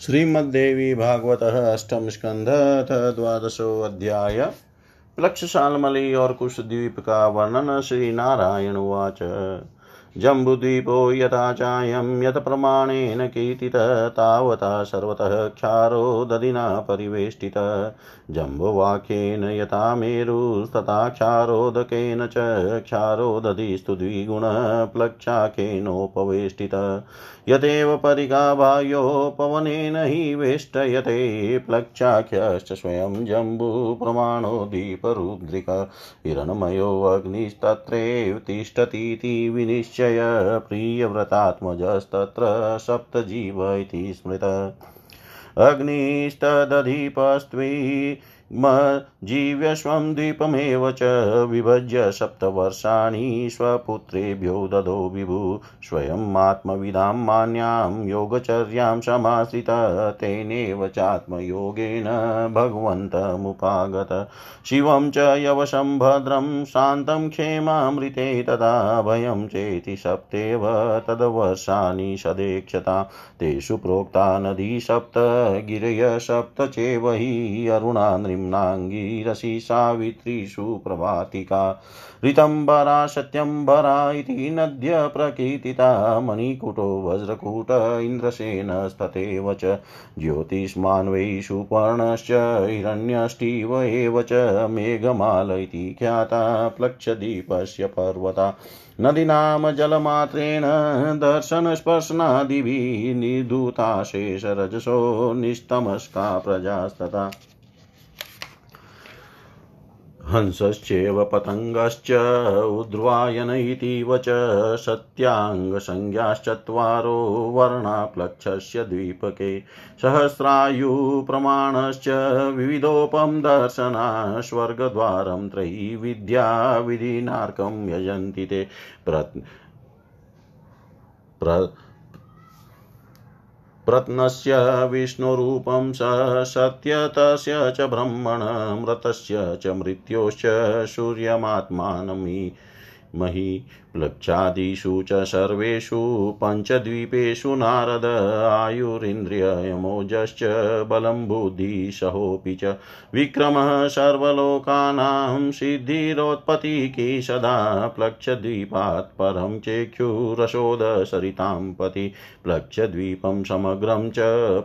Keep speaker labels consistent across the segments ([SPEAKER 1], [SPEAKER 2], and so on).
[SPEAKER 1] श्रीमद्देवी भागवत अष्टम स्कंध, अथ द्वादशो अध्याय। प्लक्ष शालमली और कुशद्वीप का वर्णन श्री नारायण उवाच। जम्बुद्वीपो यथा चायं यत् प्रमाणेन कीर्तित, तावता सर्वतः क्षारो दधिना परिवेष्टितः। जम्बुवाक्येन यथा मेरुस्तथा क्षारोदकेन च क्षारोदधिस्तु द्विगुणप्लक्षाकेनोपवेष्टितः यथेव परिगाबाह्यो पवनेन हि वेष्टयते, प्लक्षाख्यश्च स्वयं जम्बुप्रमाणो दीपरुद्रिक। हिरण्मयोऽग्निस्तत्रैव तिष्ठतीति विनिश्चय प्रियव्रतात्मजस्तत्र सप्तजीव इति स्मृत। अग्निस्तदधिपस्त्वी जीव्यश्वं द्वीपमेव च विभज्य सप्तवर्षाणि स्वपुत्रेभ्यो ददो विभु। स्वयमात्मविदां मान्यां योगचर्यां समाश्रितः तेनैव चात्मयोगेन भगवन्तमुपागत। शिवं च यवशं भद्रं शान्तं क्षेमामृते तदा भयं चेति सप्तेव तद्वर्षाणि सदेक्षता। तेषु प्रोक्ता नदी सप्त, गिरय सप्त चेव हि निम्नाङ्गीरसि सावित्रीषु प्रभातिका ऋतम्बरा, सत्यम्बरा इति नद्य प्रकीर्तिता। मणिकुटो, वज्रकूट, इन्द्रसेनस्तथैव च। ज्योतिष्मान् वै सुपर्णश्च हिरण्यष्टिव एव च। मेघमाल इति ख्याता प्लक्षदीपस्य पर्वता। नदीनां जलमात्रेण दर्शनस्पर्शनादिभिः निर्धूताशेषरजसो निस्तमस्का प्रजास्तथा। हंसश्चैव पतङ्गश्च उद्वायन इतीव च, सत्याङ्गसंज्ञाश्चत्वारो वर्णाप्लक्षस्य द्वीपके। सहस्रायुप्रमाणश्च, विविधोपं दर्शना स्वर्गद्वारं त्रयी विद्या विधिनार्कं यजन्ति ते। प्र प्र प्रत्नस्य विष्णुरूपं स सत्यतस्य च ब्रह्मण मृतस्य च मृत्योश्च सूर्यमात्मानमि मही प्लक्षादिषु च सर्वेषु पञ्चद्वीपेषु नारद आयुरिन्द्रियमोजश्च बलं बुद्धिसहोऽपि च विक्रमः सर्वलोकानां सिद्धिरोत्पत्तिकी सदा प्लक्षद्वीपात् परं चेक्षुरशोदसरितां पति प्लक्षद्वीपं समग्रं च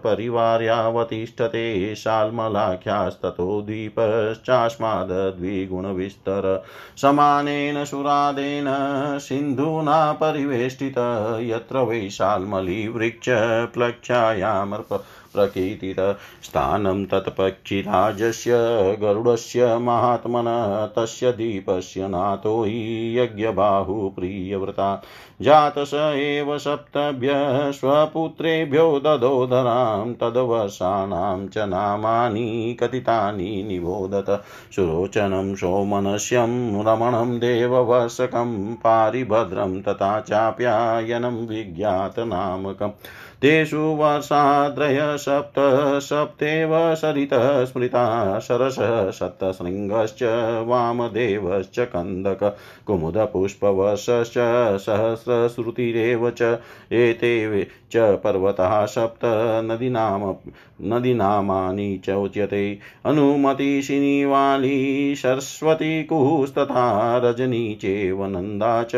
[SPEAKER 1] परिवार्यावतिष्ठते शाल्मलाख्यास्ततो द्वीपश्चास्माद्विगुणविस्तर समानेन सुरादेन सिन्धुना परिवेष्टित यत्र वैशाल्मलिवृक्ष प्लक्षायामर्प प्रकीर्तित स्थानं तत्पक्षिराजस्य गरुडस्य महात्मन, तस्य दीपस्य नातो हि यज्ञबाहुप्रियव्रता जातस एव सप्तभ्य स्वपुत्रेभ्यो ददोदरां तद्वर्षाणां च नामानि कथितानि निबोधत। सुरोचनं सोमनस्यं रमणं देववर्षकं पारिभद्रं तथा चाप्यायनं विज्ञातनामकम्। तेषु वर्षाद्रय सप्त, सप्तेव सरितः स्मृता शरसः सप्तशृङ्गश्च, वामदेवश्च कन्दक, कुमुदपुष्पवर्षश्च, सहस्रश्रुतिरेव च, एते च पर्वतः सप्त, नदीनाम, नदीनामानि च उच्यते। अनुमतिशिनिवाली सरस्वती कुस्तथा रजनी, चेव, नन्दा च,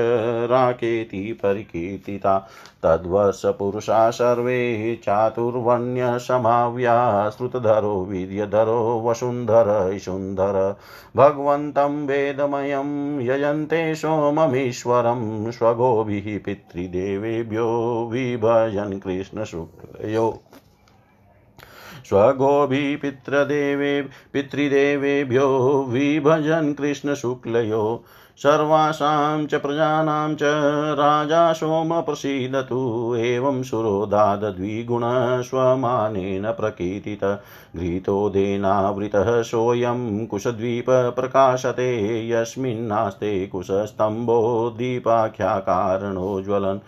[SPEAKER 1] राकेति, परिकीर्तिता तद्वर्षपुरुषा सर्वे चातुर्वण्यसमाव्या श्रुतधरो वीर्यधरो वसुन्धर इषुन्धर। भगवन्तं वेदमयं यजन्ते सोममीश्वरं, स्वगोभिः पितृदेवेभ्यो विभजन् कृष्णशुक्लयो। स्वगोभिः पितृदेवे पितृदेवेभ्यो विभजन् कृष्णशुक्लयो। सर्वासां च प्रजानां च राजा सोम प्रसीदतु, एवं सुरोदादद्विगुणस्वमानेन प्रकीर्तित। घृतोदेनावृतः सोऽयं कुशद्वीप प्रकाशते यस्मिन्नास्ते कुशस्तम्भो दीपाख्याकारणोज्ज्वलन्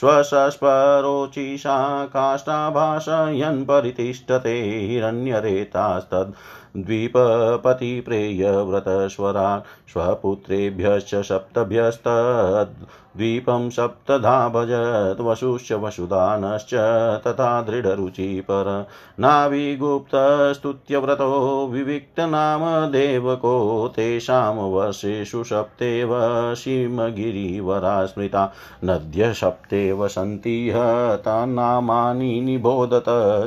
[SPEAKER 1] स्वसस्परोचिषा काष्ठाभाषयन् परितिष्ठते हिरण्यरेतास्तद् द्वीपपतिप्रेयव्रतस्वरा स्वपुत्रेभ्यश्च सप्तभ्यस्तद् द्वीपं सप्तधा भजत् वसुश्च वसुदानश्च तथा दृढरुचिपर। नाभिगुप्तस्तुत्यव्रतो विविक्तनाम देवको तेषां वर्षेषु सप्तेव सीमगिरिवरा स्मृता। नद्य सप्तेव सन्ति तान्नामानि निबोधत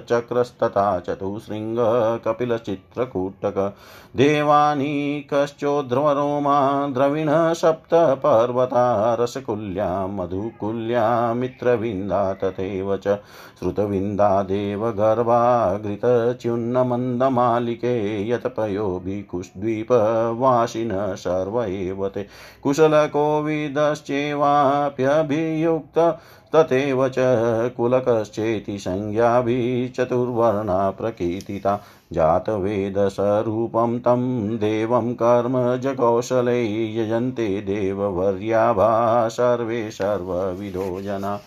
[SPEAKER 1] चक्रस्तथा चतुशृङ्ग कपिलचित्रकूटक। देवानी कश्चोध्रवरोमा द्रविणः सप्त पर्वता रसकुल्यां मधुकुल्या मित्रविन्दा तथैव च श्रुतविन्दा गर्भाघृतच्युन्नमन्दमालिके यत्पयोभिकुष्द्वीपवासिनः सर्व एव ते। कुशलकोविदश्चैवाप्यभियुक्त तथैव च कुलकश्चेति संज्ञाभिः चतुर्वर्णा प्रकीर्तिता। जातवेदसरूपं तं देवं कर्मजकौशलै यजन्ते देववर्याभा सर्वे सर्वविदो जना।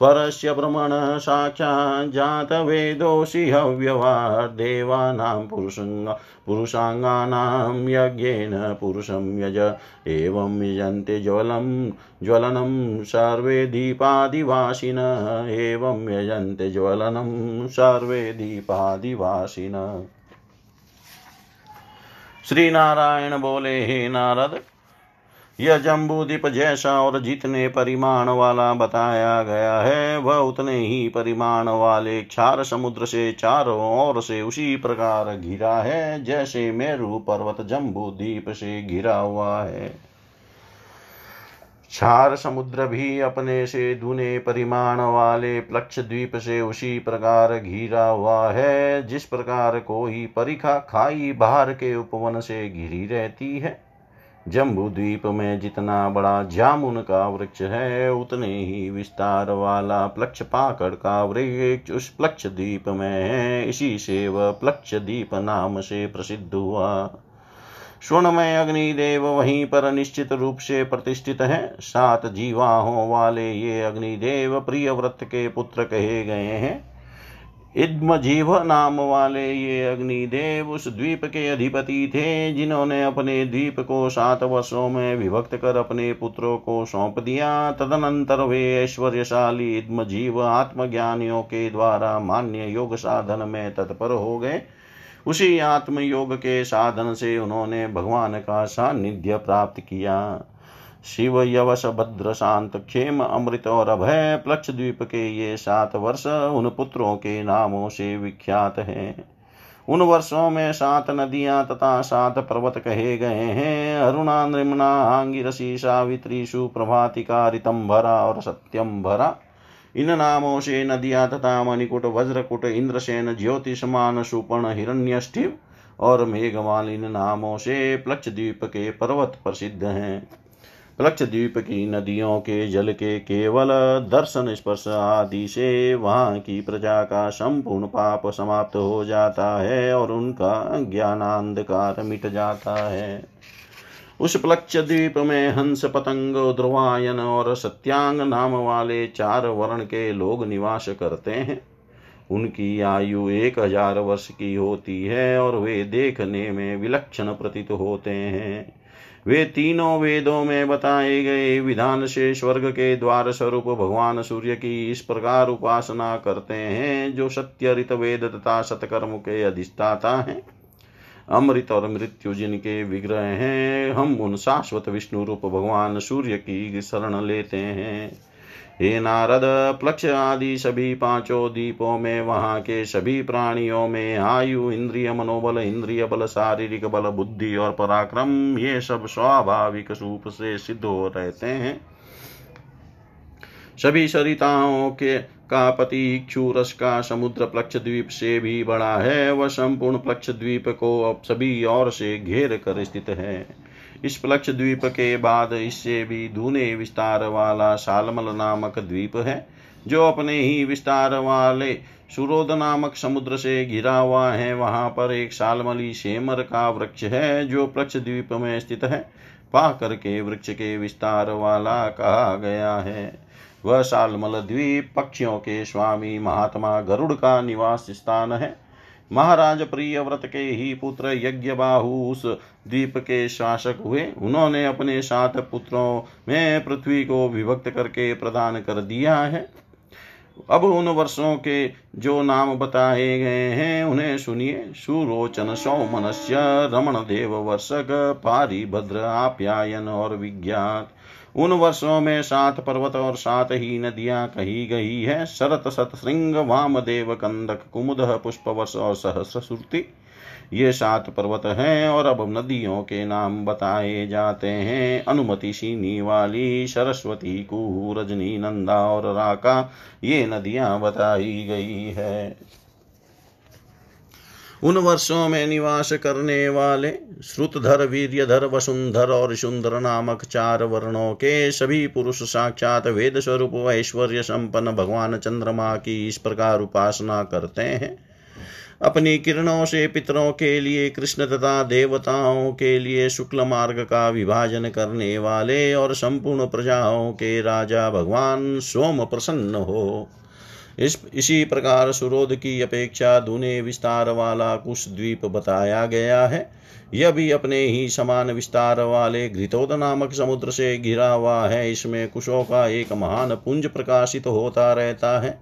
[SPEAKER 1] परस्य भ्रमण साक्षाज्जातवेदोषि हव्यवार्देवानां पुरुषङ्ग पुरुषाङ्गानां यज्ञेन पुरुषं यज। एवं यजन्ते ज्वलं, ज्वलनं सर्वे दीपादिवासिन। एवं यजन्ते ज्वलनं सर्वे दीपादिवासिन। श्री नारायण बोले, हे नारद यह जम्बूदीप जैसा और जितने परिमाण वाला बताया गया है, वह उतने ही परिमाण वाले क्षार समुद्र से चारों ओर से उसी प्रकार घिरा है, जैसे मेरु पर्वत जम्बूदीप से घिरा हुआ है। क्षार समुद्र भी अपने से दुने परिमाण वाले प्लक्ष द्वीप से उसी प्रकार घिरा हुआ है, जिस प्रकार कोई परिखा खाई बाहर के उपवन से घिरी रहती है। जम्बू द्वीप में जितना बड़ा जामुन का वृक्ष है, उतने ही विस्तार वाला प्लक्ष पाकड़ का वृक्ष उस प्लक्ष द्वीप में है। इसी से वह प्लक्ष द्वीप नाम से प्रसिद्ध हुआ। स्वर्णमय अग्निदेव वहीं पर निश्चित रूप से प्रतिष्ठित है। सात जीवाहों वाले ये अग्निदेव प्रिय व्रत के पुत्र कहे गए हैं। इद्मजीव नाम वाले ये अग्निदेव उस द्वीप के अधिपति थे, जिन्होंने अपने द्वीप को सात वर्षों में विभक्त कर अपने पुत्रों को सौंप दिया। तदनंतर वे ऐश्वर्यशाली इद्मजीव आत्मज्ञानियों के द्वारा मान्य योग साधन में तत्पर हो गए। उसी आत्मयोग के साधन से उन्होंने भगवान का सानिध्य प्राप्त किया। शिव यवश भद्र शांत क्षेम अमृत और अभय प्लक्ष द्वीप के ये सात वर्ष उन पुत्रों के नामों से विख्यात हैं। उन वर्षों में सात नदियाँ तथा सात पर्वत कहे गए हैं। अरुणा, नृमणा, आंगिरसी, सावित्री, सुप्रभातिका, रितंभरा और सत्यम भरा इन नामों से नदियाँ तथा मणिकुट, वज्रकुट, इंद्रसेन, ज्योतिषमान, सुपर्ण, हिरण्यष्ठिव और मेघवाल इन नामों से प्लक्ष द्वीप के पर्वत प्रसिद्ध हैं। द्वीप की नदियों के जल के केवल दर्शन स्पर्श आदि से वहाँ की प्रजा का संपूर्ण पाप समाप्त हो जाता है और उनका ज्ञानांधकार मिट जाता है। उस प्लक्ष द्वीप में हंस, पतंग ध्रुवायन और सत्यांग नाम वाले चार वर्ण के लोग निवास करते हैं। उनकी आयु एक हज़ार वर्ष की होती है और वे देखने में विलक्षण प्रतीत होते हैं। वे तीनों वेदों में बताए गए विधान से स्वर्ग के द्वार स्वरूप भगवान सूर्य की इस प्रकार उपासना करते हैं, जो सत्य ऋत वेद तथा सतकर्म के अधिष्ठाता हैं। अमृत और मृत्यु जिनके विग्रह हैं, हम उन शाश्वत विष्णु रूप भगवान सूर्य की शरण लेते हैं। हे नारद प्लक्ष आदि सभी पाँचों दीपों में, वहाँ के सभी प्राणियों में आयु, इंद्रिय मनोबल, इंद्रिय बल, शारीरिक बल, बुद्धि और पराक्रम, ये सब स्वाभाविक रूप से सिद्ध हो रहते हैं। सभी सरिताओं के का पति का समुद्र प्लक्ष द्वीप से भी बड़ा है, वह संपूर्ण प्लक्ष द्वीप को अब सभी ओर से घेर कर स्थित है। इस प्लक्ष द्वीप के बाद इससे भी दूने विस्तार वाला सालमल नामक द्वीप है, जो अपने ही विस्तार वाले सुरोध नामक समुद्र से घिरा हुआ है। वहाँ पर एक सालमली शेमर का वृक्ष है, जो प्लक्ष द्वीप में स्थित है। पा करके वृक्ष के विस्तार वाला कहा गया है। वह सालमल द्वीप पक्षियों के स्वामी महात्मा गरुड़ का निवास स्थान है। महाराज प्रिय व्रत के ही पुत्र यज्ञ उस द्वीप के शासक हुए। उन्होंने अपने सात पुत्रों में पृथ्वी को विभक्त करके प्रदान कर दिया है। अब उन वर्षों के जो नाम बताए गए हैं, उन्हें सुनिए। सुरोचन सौमनस्य रमण देव वर्षक पारिभद्र आप्यायन और विज्ञात। उन वर्षों में सात पर्वत और सात ही नदियाँ कही गई है। शरत सत श्रृंग वामदेव, कंदक, कुमुद पुष्प वर्ष और सहस्र सुरती। ये सात पर्वत हैं और अब नदियों के नाम बताए जाते हैं। अनुमति सीनी वाली, सरस्वती, कुहू, रजनी, नंदा और राका, ये नदियाँ बताई गई है। उन वर्षों में निवास करने वाले श्रुतधर, वीर्यधर, वसुंधर और सुंदर नामक चार वर्णों के सभी पुरुष साक्षात वेद स्वरूप ऐश्वर्य संपन्न भगवान चंद्रमा की इस प्रकार उपासना करते हैं। अपनी किरणों से पितरों के लिए, कृष्ण तथा देवताओं के लिए शुक्ल मार्ग का विभाजन करने वाले और संपूर्ण प्रजाओं के राजा भगवान सोम प्रसन्न हो। इस, इसी प्रकार सुरोध की अपेक्षा दुने विस्तार वाला कुश द्वीप बताया गया है। यह भी अपने ही समान विस्तार वाले घृतोद नामक समुद्र से घिरा हुआ है। इसमें कुशों का एक महान पुंज प्रकाशित होता रहता है।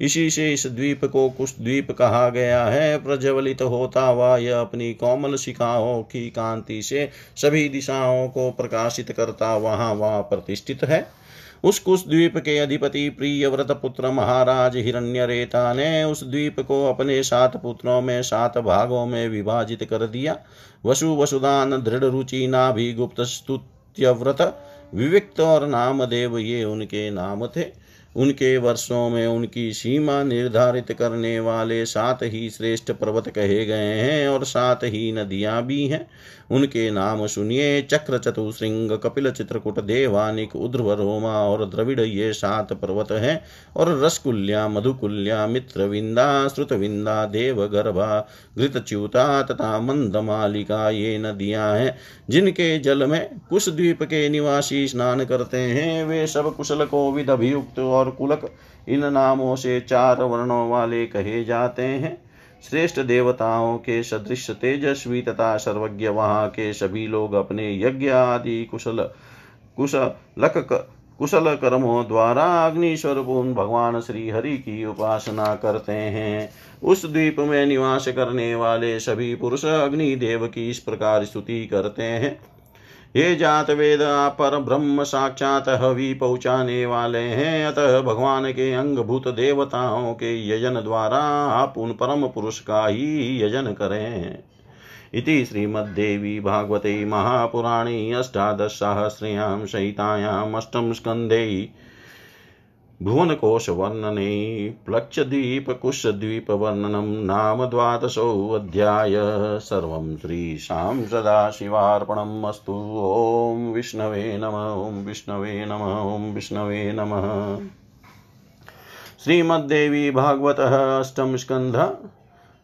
[SPEAKER 1] इसी से इस द्वीप को कुश द्वीप कहा गया है। प्रज्वलित होता हुआ यह अपनी कोमल शिखाओं की कांति से सभी दिशाओं को प्रकाशित करता वहाँ वहाँ प्रतिष्ठित है। उस कुश द्वीप के अधिपति प्रिय व्रत पुत्र महाराज हिरण्य रेता ने उस द्वीप को अपने सात पुत्रों में, सात भागों में विभाजित कर दिया। वसु वसुदान, दृढ़ रुचि, नाभि गुप्त, स्तुत्यव्रत, विविक्त और नामदेव ये उनके नाम थे। उनके वर्षों में उनकी सीमा निर्धारित करने वाले सात ही श्रेष्ठ पर्वत कहे गए हैं और सात ही नदियाँ भी हैं। उनके नाम सुनिए, चक्र चतुश्रृंग कपिल चित्रकूट, देवानिक, उध्रव रोमा और द्रविड़ ये सात पर्वत हैं। और रसकुल्या, मधुकुल्या, मित्रविंदा, श्रुतविंदा, देवगर्भा, घृतच्युता तथा मंदमालिका ये नदियाँ हैं, जिनके जल में कुश द्वीप के निवासी स्नान करते हैं। वे सब कुशल को विध अभियुक्त और कुलक इन नामों से चार वर्णों वाले कहे जाते हैं। श्रेष्ठ देवताओं के सदृश तेजस्वी तथा सर्वज्ञ वहाँ के सभी लोग अपने यज्ञ आदि कुशल कुशलक कुशल कर्मों द्वारा अग्नि स्वरूप भगवान श्री हरि की उपासना करते हैं। उस द्वीप में निवास करने वाले सभी पुरुष अग्नि देव की इस प्रकार स्तुति करते हैं। ये जात वेद पर ब्रह्म साक्षात हवि पहुँचाने वाले हैं। अतः भगवान के अंगभूत देवताओं के यजन द्वारा आप उन परम पुरुष का ही यजन करें। इति श्रीमद्देवी भागवते महापुराणे अष्टादशसहस्र्यां सहितायाम् अष्टम स्कन्धे भुवनकोशवर्णने प्लक्षद्वीपकुशद्वीपवर्णनं नाम द्वादशोऽध्याय सर्वं श्रीशां सदाशिवार्पणम् अस्तु। ॐ विष्णवे नम, ॐ विष्णवे नम, ॐ विष्णवे नमः। श्रीमद्देवी भागवतः अष्टम स्कन्ध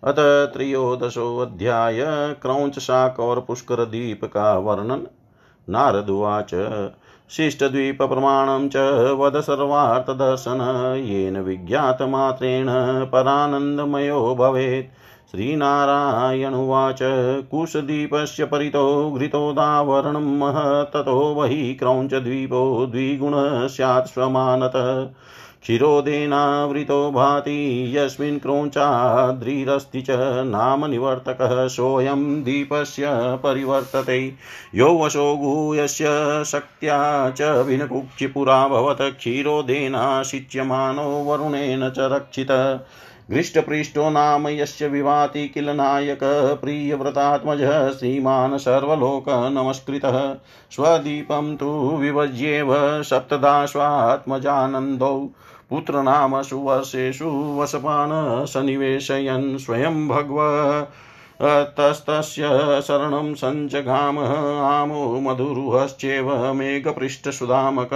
[SPEAKER 1] अत त्रयोदशोऽध्याय। क्रौञ्च शाक और पुष्कर दीप का वर्णन नारदुवाच शिष्टद्वीपप्रमाणं च वद सर्वार्थदर्शन येन विज्ञातमात्रेण परानन्दमयो भवेत्। श्रीनारायणुवाच कुशदीपस्य परितो घृतोदावरणं महत् ततो वहि क्रौञ्चद्वीपो द्विगुणः स्यात् स्वमानतः। क्षीरोदेनावृतो भाति, यस्मिन् क्रौञ्चाद्रिरस्ति च नाम निवर्तकः सोऽयं दीपस्य परिवर्तते। यो वशो गुह्यस्य शक्त्या च विनकुक्षिपुराभवत् क्षीरोदेनाशिच्यमानो वरुणेन च रक्षितः। घृष्टपृष्ठो नाम यस्य विभाति किल नायकः, प्रियव्रतात्मजः श्रीमान् सर्वलोकनमस्कृतः स्वदीपं तु विभज्येव सप्तदाश्वात्मजानन्दौ पुत्रनाम सुवर्षेषु वसपान् सन्निवेशयन् स्वयं भगव। तस्तस्य शरणं सञ्जगामः आमो मधुरुहश्चेव मेघपृष्ठसुधामक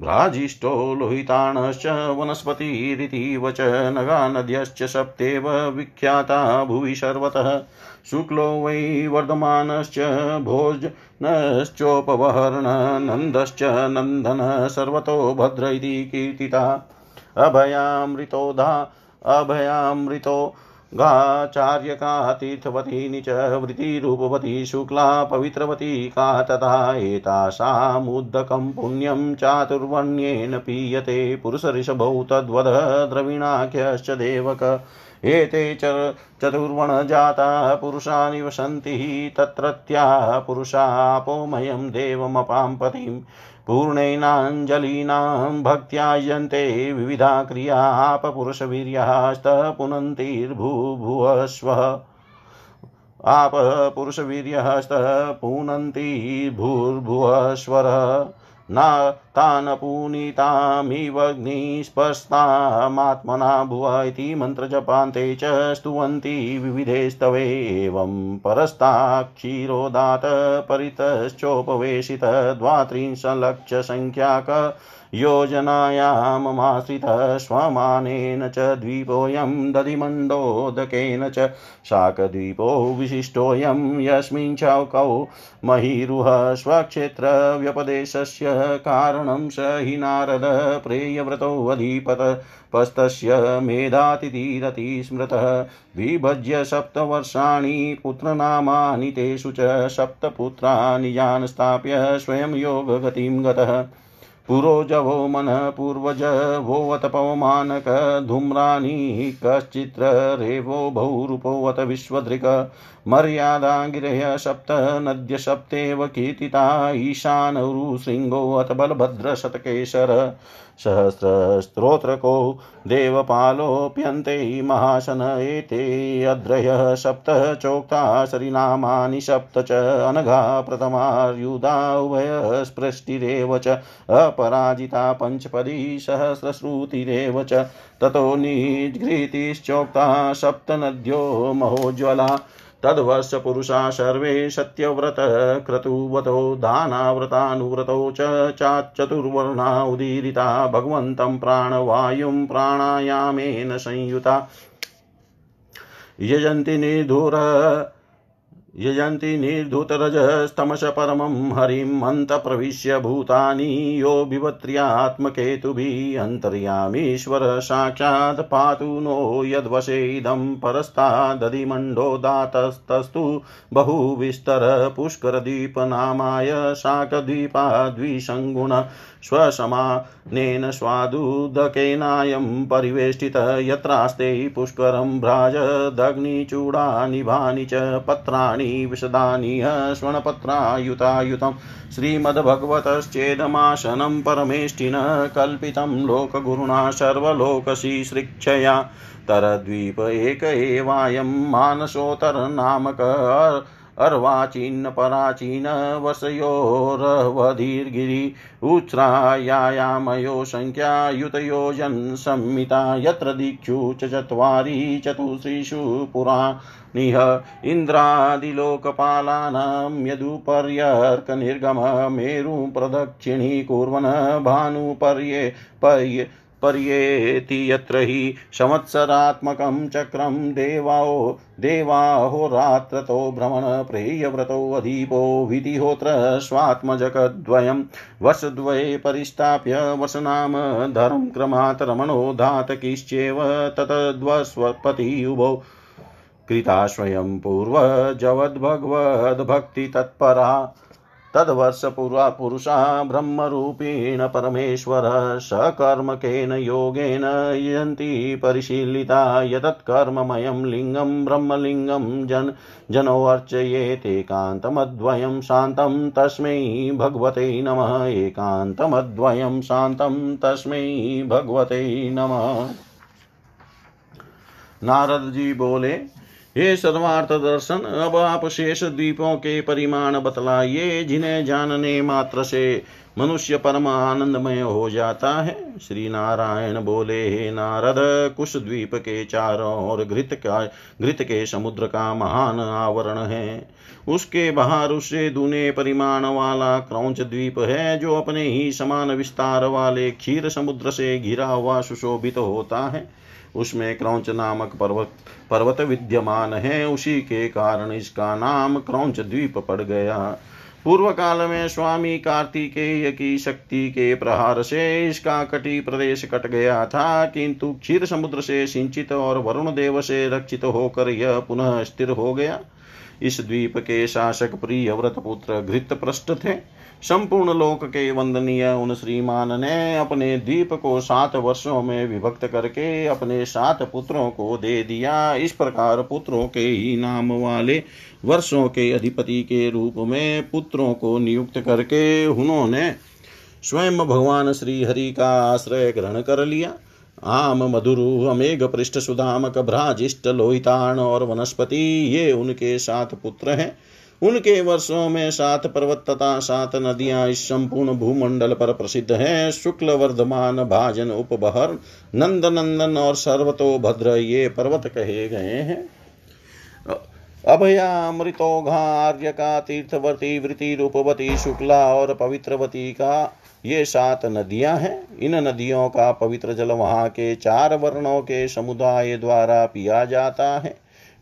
[SPEAKER 1] भ्राजिष्ठो लोहिताणश्च वनस्पतिरिति वच नगानद्यश्च सप्तेव विख्याता भुवि सर्वतः शुक्लो वै वर्धमानश्च भोजनश्चोपवहर्णनन्दश्च नन्दनः सर्वतो भद्र इति कीर्तिता। अभयामृतोधा अभयामृतो गाचार्यका तीर्थवती च वृत्तिरूपवती शुक्ला पवित्रवती का तथा एतासामुद्दकं पुण्यं चातुर्वर्ण्येन पीयते पुरुषऋषभौ तद्वद द्रविणाख्यश्च देवक। एते च चतुर्वणजाता पुरुषा निवसन्ति तत्रत्या पुरुषापोमयं देवमपां पूर्णेनाञ्जलीनां भक्त्यायन्ते विविधा क्रियापपुरुषवीर्यस्तः पुनन्तिर्भूभुवस्वः आपः पुरुषवीर्यस्तः पुनन्ति भूर्भुवस्वरः न तान् पुनीतामिवग्निस्पस्तामात्मना भुव इति मन्त्रजपान्ते च स्तुवन्ति विविधे स्तवे एवं परस्ताक्षीरोदात परितश्चोपवेशित द्वात्रिंशलक्षसङ्ख्याक योजनायाममाश्रितः स्वमानेन च द्वीपोऽयं दधिमण्डोदकेन च शाकद्वीपो विशिष्टोऽयं यस्मिन् चौकौ स्वक्षेत्रव्यपदेशस्य कारणं स हि नारद प्रेयव्रतोऽधिपत पस्तस्य मेधातिथिरति स्मृतः। विभज्य सप्तवर्षाणि पुत्रनामानि तेषु च सप्तपुत्रा निजान् स्थाप्य स्वयं योगगतिं गतः। पुरोजवो मनः पूर्वज वोऽत पवमानक धूम्राणि कश्चित्र रेवो बहुरूपोऽत विश्वदृक् मर्यादा गिरय सप्त, नद्य सप्तेव कीर्तिता ईशानरुशृङ्गोऽथ बलभद्रशतकेशर सहस्रस्त्रोत्रको देवपालोऽप्यन्ते महाशन एते अद्रयः सप्त चोक्ता शरीनामानि सप्त च अनघा प्रथमार्युधा उभयस्पृष्टिरेव च अपराजिता पञ्चपदी सहस्रश्रुतिरेव च ततो निघ्रीतिश्चोक्ता सप्तनद्यो महोज्ज्वला तद्वर्षपुरुषा सर्वे सत्यव्रतक्रतुवतो दानाव्रतानुव्रतौ च चाच्चतुर्वर्णा उदीरिता भगवन्तं प्राणवायुं प्राणायामेन संयुता। यजन्ति निर्धुर यजन्ति निर्धुतरजस्तमस परमं हरिम् अन्तप्रविश्य भूतानि यो बिभत्र्यात्मकेतुभिः साक्षात् पातु नो यद्वशे इदं परस्तादधिमण्डोदातस्तस्तु बहुविस्तर पुष्करद्वीपनामाय शाकद्वीपाद्विसङ्गुण स्वसमानेन स्वादुदकेनायं परिवेष्टितः यत्रास्ते पुष्करं भ्राजदग्निचूडानिभानि च पत्राणि विशदानि स्वर्णपत्रायुतायुतं श्रीमद्भगवतश्चेदमासनं परमेष्टिनः कल्पितं लोकगुरुणा सर्वलोकशिश्रिक्षया तरद्वीप एक एवायं मानसोत्तरनामक अर्वाचीन पराचीन वशयोरवधिर्गिरि उच्छ्रायामयो सङ्ख्यायुतयोजन् संमिता यत्र दिक्षु च चत्वारि चतुश्रीषु पुराणिह इन्द्रादिलोकपालानां यदुपर्यर्कनिर्गम मेरुं प्रदक्षिणीकुर्वन् भानुपर्ये पर्ये पर्येति यत्र हि संवत्सरात्मकं चक्रं देवाओ देवाहोरात्रतो भ्रमणप्रेयव्रतोऽधिपो विधिहोत्र स्वात्मजगद्वयं वर्षद्वये परिष्टाप्य वर्षनाम धरं क्रमात् रमणो धातकिश्चेव ततद्वस्वपति उभौ कृता स्वयं पूर्वजवद्भगवद्भक्तितत्परा तद्वर्षपुरा पुरुषा ब्रह्मरूपेण परमेश्वर सकर्मकेन योगेन यन्ति परिशीलिता यतत्कर्ममयं लिङ्गं ब्रह्मलिङ्गं जन जनोऽर्चयेतेकान्तमद्वयं शान्तं तस्मै भगवते नमः, एकान्तमद्वयं शान्तं तस्मै भगवते नमः। नारद जी बोले हे सर्वार्थ दर्शन, अब आप शेष द्वीपों के परिमाण बतलाइए, जिन्हें जानने मात्र से मनुष्य परम आनंदमय हो जाता है। श्री नारायण बोले, हे नारद कुश द्वीप के चारों ओर घृत का, घृत के समुद्र का महान आवरण है। उसके बाहर उससे दूने परिमाण वाला क्रौच द्वीप है, जो अपने ही समान विस्तार वाले क्षीर समुद्र से घिरा हुआ सुशोभित तो होता है। उसमें क्रौच नामक पर्वत पर्वत विद्यमान है, उसी के कारण इसका नाम क्रौच द्वीप पड़ गया। पूर्व काल में स्वामी कार्तिकेय की शक्ति के प्रहार से इसका कटी प्रदेश कट गया था, किंतु क्षीर समुद्र से सिंचित और वरुण देव से रक्षित होकर यह पुनः स्थिर हो गया। इस द्वीप के शासक प्रिय व्रत पुत्र घृत पृष्ठ थे। संपूर्ण लोक के वंदनीय उन श्रीमान ने अपने द्वीप को सात वर्षों में विभक्त करके अपने सात पुत्रों को दे दिया। इस प्रकार पुत्रों के ही नाम वाले वर्षों के अधिपति के रूप में पुत्रों को नियुक्त करके उन्होंने स्वयं भगवान श्री हरि का आश्रय ग्रहण कर लिया। आम मधुरु, अमेघ पृष्ठ, सुदामक भ्राजिष्ट लोहितान और वनस्पति, ये उनके सात पुत्र हैं। उनके वर्षों में सात पर्वत तथा सात नदियाँ इस संपूर्ण भूमंडल पर प्रसिद्ध हैं। शुक्ल वर्धमान, भाजन, उपबहर नंद नंदन और सर्वतो भद्र ये पर्वत कहे गए हैं। अभया अमृतोघा आर्य का तीर्थवर्ती वृति रूपवती, शुक्ला और पवित्रवती का ये सात नदियाँ हैं। इन नदियों का पवित्र जल वहाँ के चार वर्णों के समुदाय द्वारा पिया जाता है।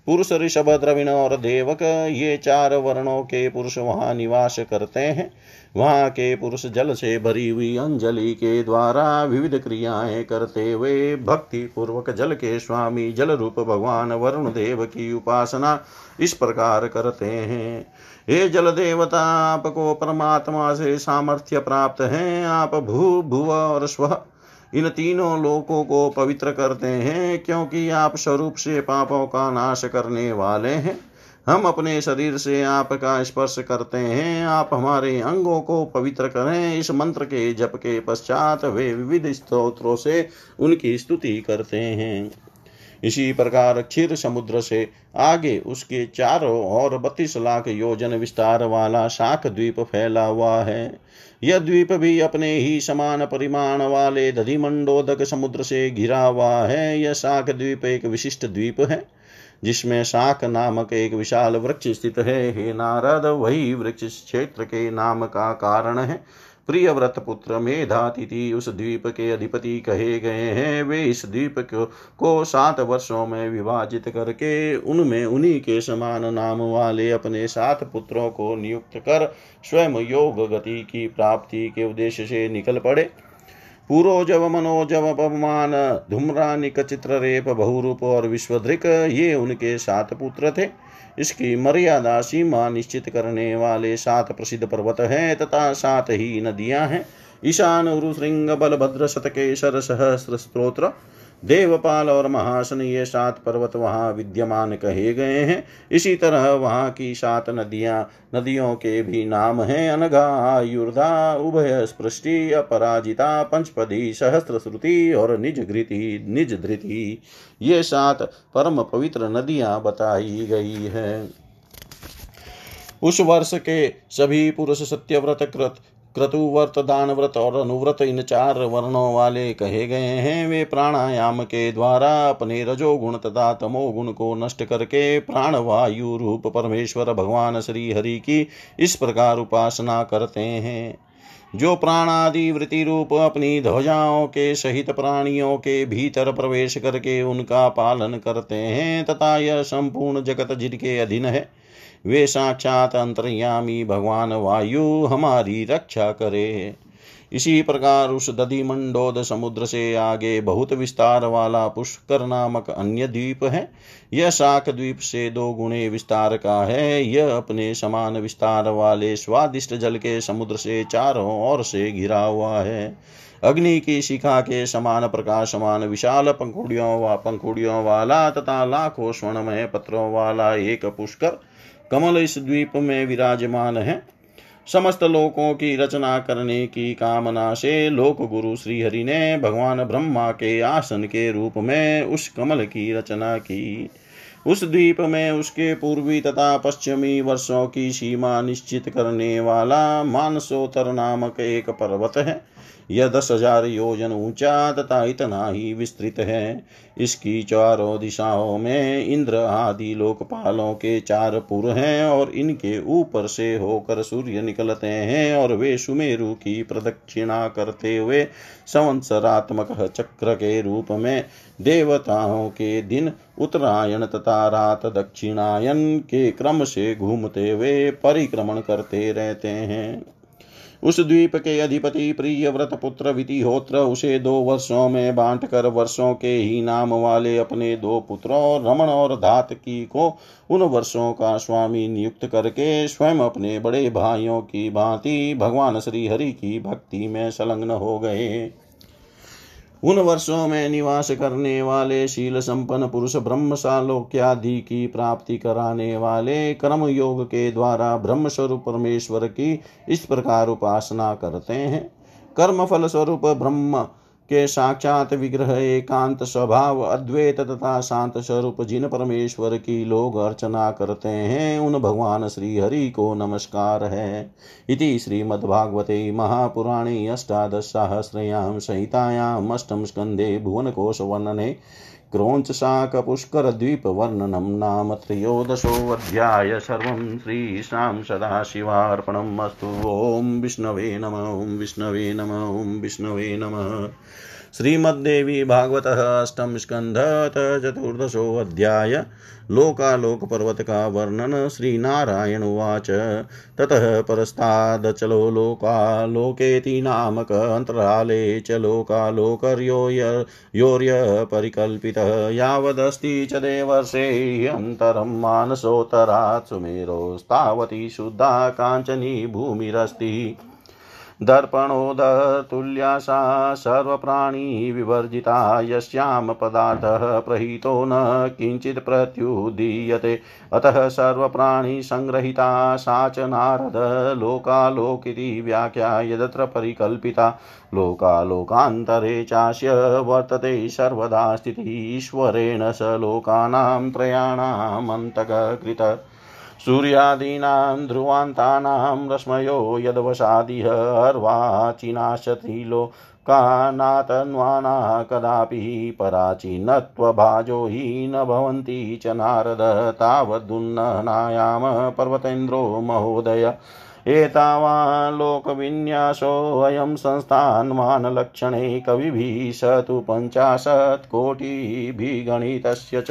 [SPEAKER 1] पुरुष ऋषभ द्रविण और देवक, ये चार वर्णों के पुरुष वहाँ निवास करते हैं। वहाँ के पुरुष जल से भरी हुई अंजलि के द्वारा विविध क्रियाएँ करते हुए भक्ति पूर्वक जल के स्वामी जल रूप भगवान वरुण देव की उपासना इस प्रकार करते हैं। हे जल देवता, आपको परमात्मा से सामर्थ्य प्राप्त है। आप भू, भुव और स्व इन तीनों लोकों को पवित्र करते हैं, क्योंकि आप स्वरूप से पापों का नाश करने वाले हैं। हम अपने शरीर से आपका स्पर्श करते हैं। आप हमारे अंगों को पवित्र करें। इस मंत्र के जप के पश्चात वे विविध स्त्रोत्रों से उनकी स्तुति करते हैं। इसी प्रकार क्षीर समुद्र से आगे उसके चारों और बत्तीस लाख योजन विस्तार वाला शाख द्वीप फैला हुआ है। यह द्वीप भी अपने ही समान परिमाण वाले दधिमंडोदक समुद्र से घिरा हुआ है। यह शाख द्वीप एक विशिष्ट द्वीप है, जिसमें शाक नामक एक विशाल वृक्ष स्थित है। हे नारद, वही वृक्ष क्षेत्र के नाम का कारण है। प्रिय व्रत पुत्र मेधातिथि उस द्वीप के अधिपति कहे गए हैं वे इस द्वीप को, को सात वर्षों में विभाजित करके उनमें उन्हीं के समान नाम वाले अपने सात पुत्रों को नियुक्त कर स्वयं योग गति की प्राप्ति के उद्देश्य से निकल पड़े। पूरोजव मनोजव पवमान धूम्रानिक चित्ररेप बहुरूप और विश्वधृक ये उनके सात पुत्र थे। इसकी मर्यादा सीमा निश्चित करने वाले सात प्रसिद्ध पर्वत हैं तथा सात ही नदियाँ हैं। ईशान उरुश्रृंग बलभद्र, शतकेशर, सहस्र स्त्रोत्र देवपाल और महासन ये सात पर्वत वहाँ विद्यमान कहे गए हैं। इसी तरह वहाँ की सात नदियाँ, नदियों के भी नाम हैं। अनघा आयुर्धा उभय स्पृष्टि अपराजिता, पंचपदी सहस्त्र श्रुति और निज घृति निज धृति ये सात परम पवित्र नदियाँ बताई गई है। उस वर्ष के सभी पुरुष सत्यव्रत कृत क्रतुव्रत दान व्रत और अनुव्रत इन चार वर्णों वाले कहे गए हैं, वे प्राणायाम के द्वारा अपने रजोगुण तथा तमोगुण को नष्ट करके प्राण वायु रूप परमेश्वर भगवान श्री हरि की इस प्रकार उपासना करते हैं। जो प्राणादि वृत्ति रूप अपनी ध्वजाओं के सहित प्राणियों के भीतर प्रवेश करके उनका पालन करते हैं, तथा यह संपूर्ण जगत जिनके अधीन है वे साक्षात अंतर्यामी भगवान वायु हमारी रक्षा करे। इसी प्रकार उस दधि मंडोद समुद्र से आगे बहुत विस्तार वाला पुष्कर नामक अन्य द्वीप है। यह शाख द्वीप से दो गुणे विस्तार का है। यह अपने समान विस्तार वाले स्वादिष्ट जल के समुद्र से चारों ओर से घिरा हुआ है। अग्नि की शिखा के समान प्रकाशमान विशाल पंखुड़ियों व वा पंखुड़ियों वाला तथा लाखों स्वर्णमय पत्रों वाला एक पुष्कर कमल इस द्वीप में विराजमान है। समस्त लोकों की रचना करने की कामना से लोक गुरु श्री हरि ने भगवान ब्रह्मा के आसन के रूप में उस कमल की रचना की। उस द्वीप में उसके पूर्वी तथा पश्चिमी वर्षों की सीमा निश्चित करने वाला मानसोतर नामक एक पर्वत है। यह दस हज़ार योजन ऊँचा तथा इतना ही विस्तृत है। इसकी चारों दिशाओं में इंद्र आदि लोकपालों के चार पुर हैं और इनके ऊपर से होकर सूर्य निकलते हैं और वे सुमेरु की प्रदक्षिणा करते हुए संवत्सरात्मक चक्र के रूप में देवताओं के दिन उत्तरायण तथा रात दक्षिणायन के क्रम से घूमते हुए परिक्रमण करते रहते हैं। उस द्वीप के अधिपति प्रिय व्रत पुत्र वितिहोत्र उसे दो वर्षों में बांट कर वर्षों के ही नाम वाले अपने दो पुत्रों रमण और धातकी को उन वर्षों का स्वामी नियुक्त करके स्वयं अपने बड़े भाइयों की भांति भगवान श्री हरि की भक्ति में संलग्न हो गए। उन वर्षों में निवास करने वाले शील संपन्न पुरुष ब्रह्म सालोक्यादि की प्राप्ति कराने वाले कर्म योग के द्वारा ब्रह्म स्वरूप परमेश्वर की इस प्रकार उपासना करते हैं। कर्म फल स्वरूप ब्रह्म के साक्षात विग्रह एकांत स्वभाव अद्वैत तथा शांत स्वरूप जिन परमेश्वर की लोग अर्चना करते हैं, उन भगवान श्री हरि को नमस्कार है। इति श्रीमद्भागवते महापुराणे अष्टादशसहस्रयां संहितायाम् अष्टम स्कन्धे भुवनकोशवर्णने क्रोञ्चशाकपुष्करद्वीपवर्णनं नाम त्रयोदशोऽध्याय सर्वं श्रीशां सदाशिवार्पणम् अस्तु। ॐ विष्णवे नम, ॐ विष्णवे नम, ॐ विष्णवे नमः। श्रीमद्देवी भागवत अष्टम स्कंध चतुर्दशोऽध्याय लोकालोक पर्वत का वर्णन श्री नारायण उवाच। ततः परस्तादचलो लोकालोकेति नामक अन्तराले च लोकालोकर्योर्य परिकल्पितः यावदस्ति च देवर्षे अन्तरं मानसोत्तरात् सुमेरोस्तावती शुद्धा काञ्चनी भूमिरस्ति। दर्पणोदतुल्या सा सर्वप्राणिविवर्जिता यस्यां पदार्थः प्रहितो न किञ्चित् प्रत्युदीयते। अतः सर्वप्राणिसङ्ग्रहिता सा च नारद लोकालोकिति व्याख्या यदत्र परिकल्पिता। लोकालोकान्तरे चास्य वर्तते सर्वदा स्थितिः ईश्वरेण स लोकानां त्रयाणामन्तककृत। सूर्यादीनां ध्रुवान्तानां रश्मयो यद्वशादिह अर्वाचिनाशत्रिलो कानातन्वाना कदापि पराचीनत्वभाजो हि न भवन्ति च नारद तावदुन्ननायाम पर्वतेन्द्रो महोदय। एतावान् लोकविन्यासोऽयं संस्थान्मानलक्षणे कविभिः स तु पञ्चाशत्कोटिभिः गणितस्य च।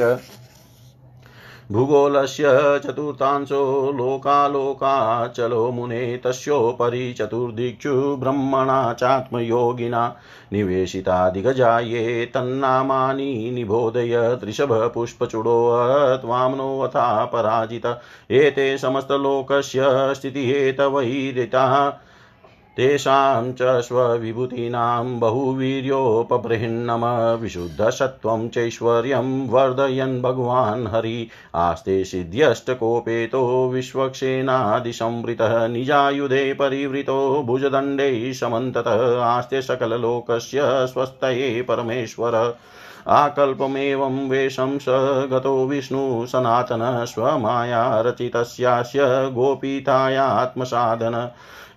[SPEAKER 1] भूगोलस्य चतुर्थांशो लोकालोकाचलो मुने तस्योपरि चतुर्दिक्षु ब्रह्मणा चात्मयोगिना निवेशिता दिगजाये तन्नामानि निबोधय त्रिशभपुष्पचूडोऽथवाम्नोऽथा पराजित एते समस्तलोकस्य स्थितिहेतवैरिताः तेषां च स्वविभूतीनां बहुवीर्योपबृहिन्नम विशुद्धसत्त्वं चैश्वर्यं वर्धयन् भगवान् हरि आस्ते सिद्ध्यष्टकोपेतो विश्वक्षेनादिसंवृतः निजायुधे परिवृतो भुजदण्डे समन्ततः आस्ते सकललोकस्य स्वस्तये परमेश्वर आकल्पमेवं वेशं स गतो विष्णु सनातन स्वमाया रचितस्यास्य गोपीतायात्मसाधन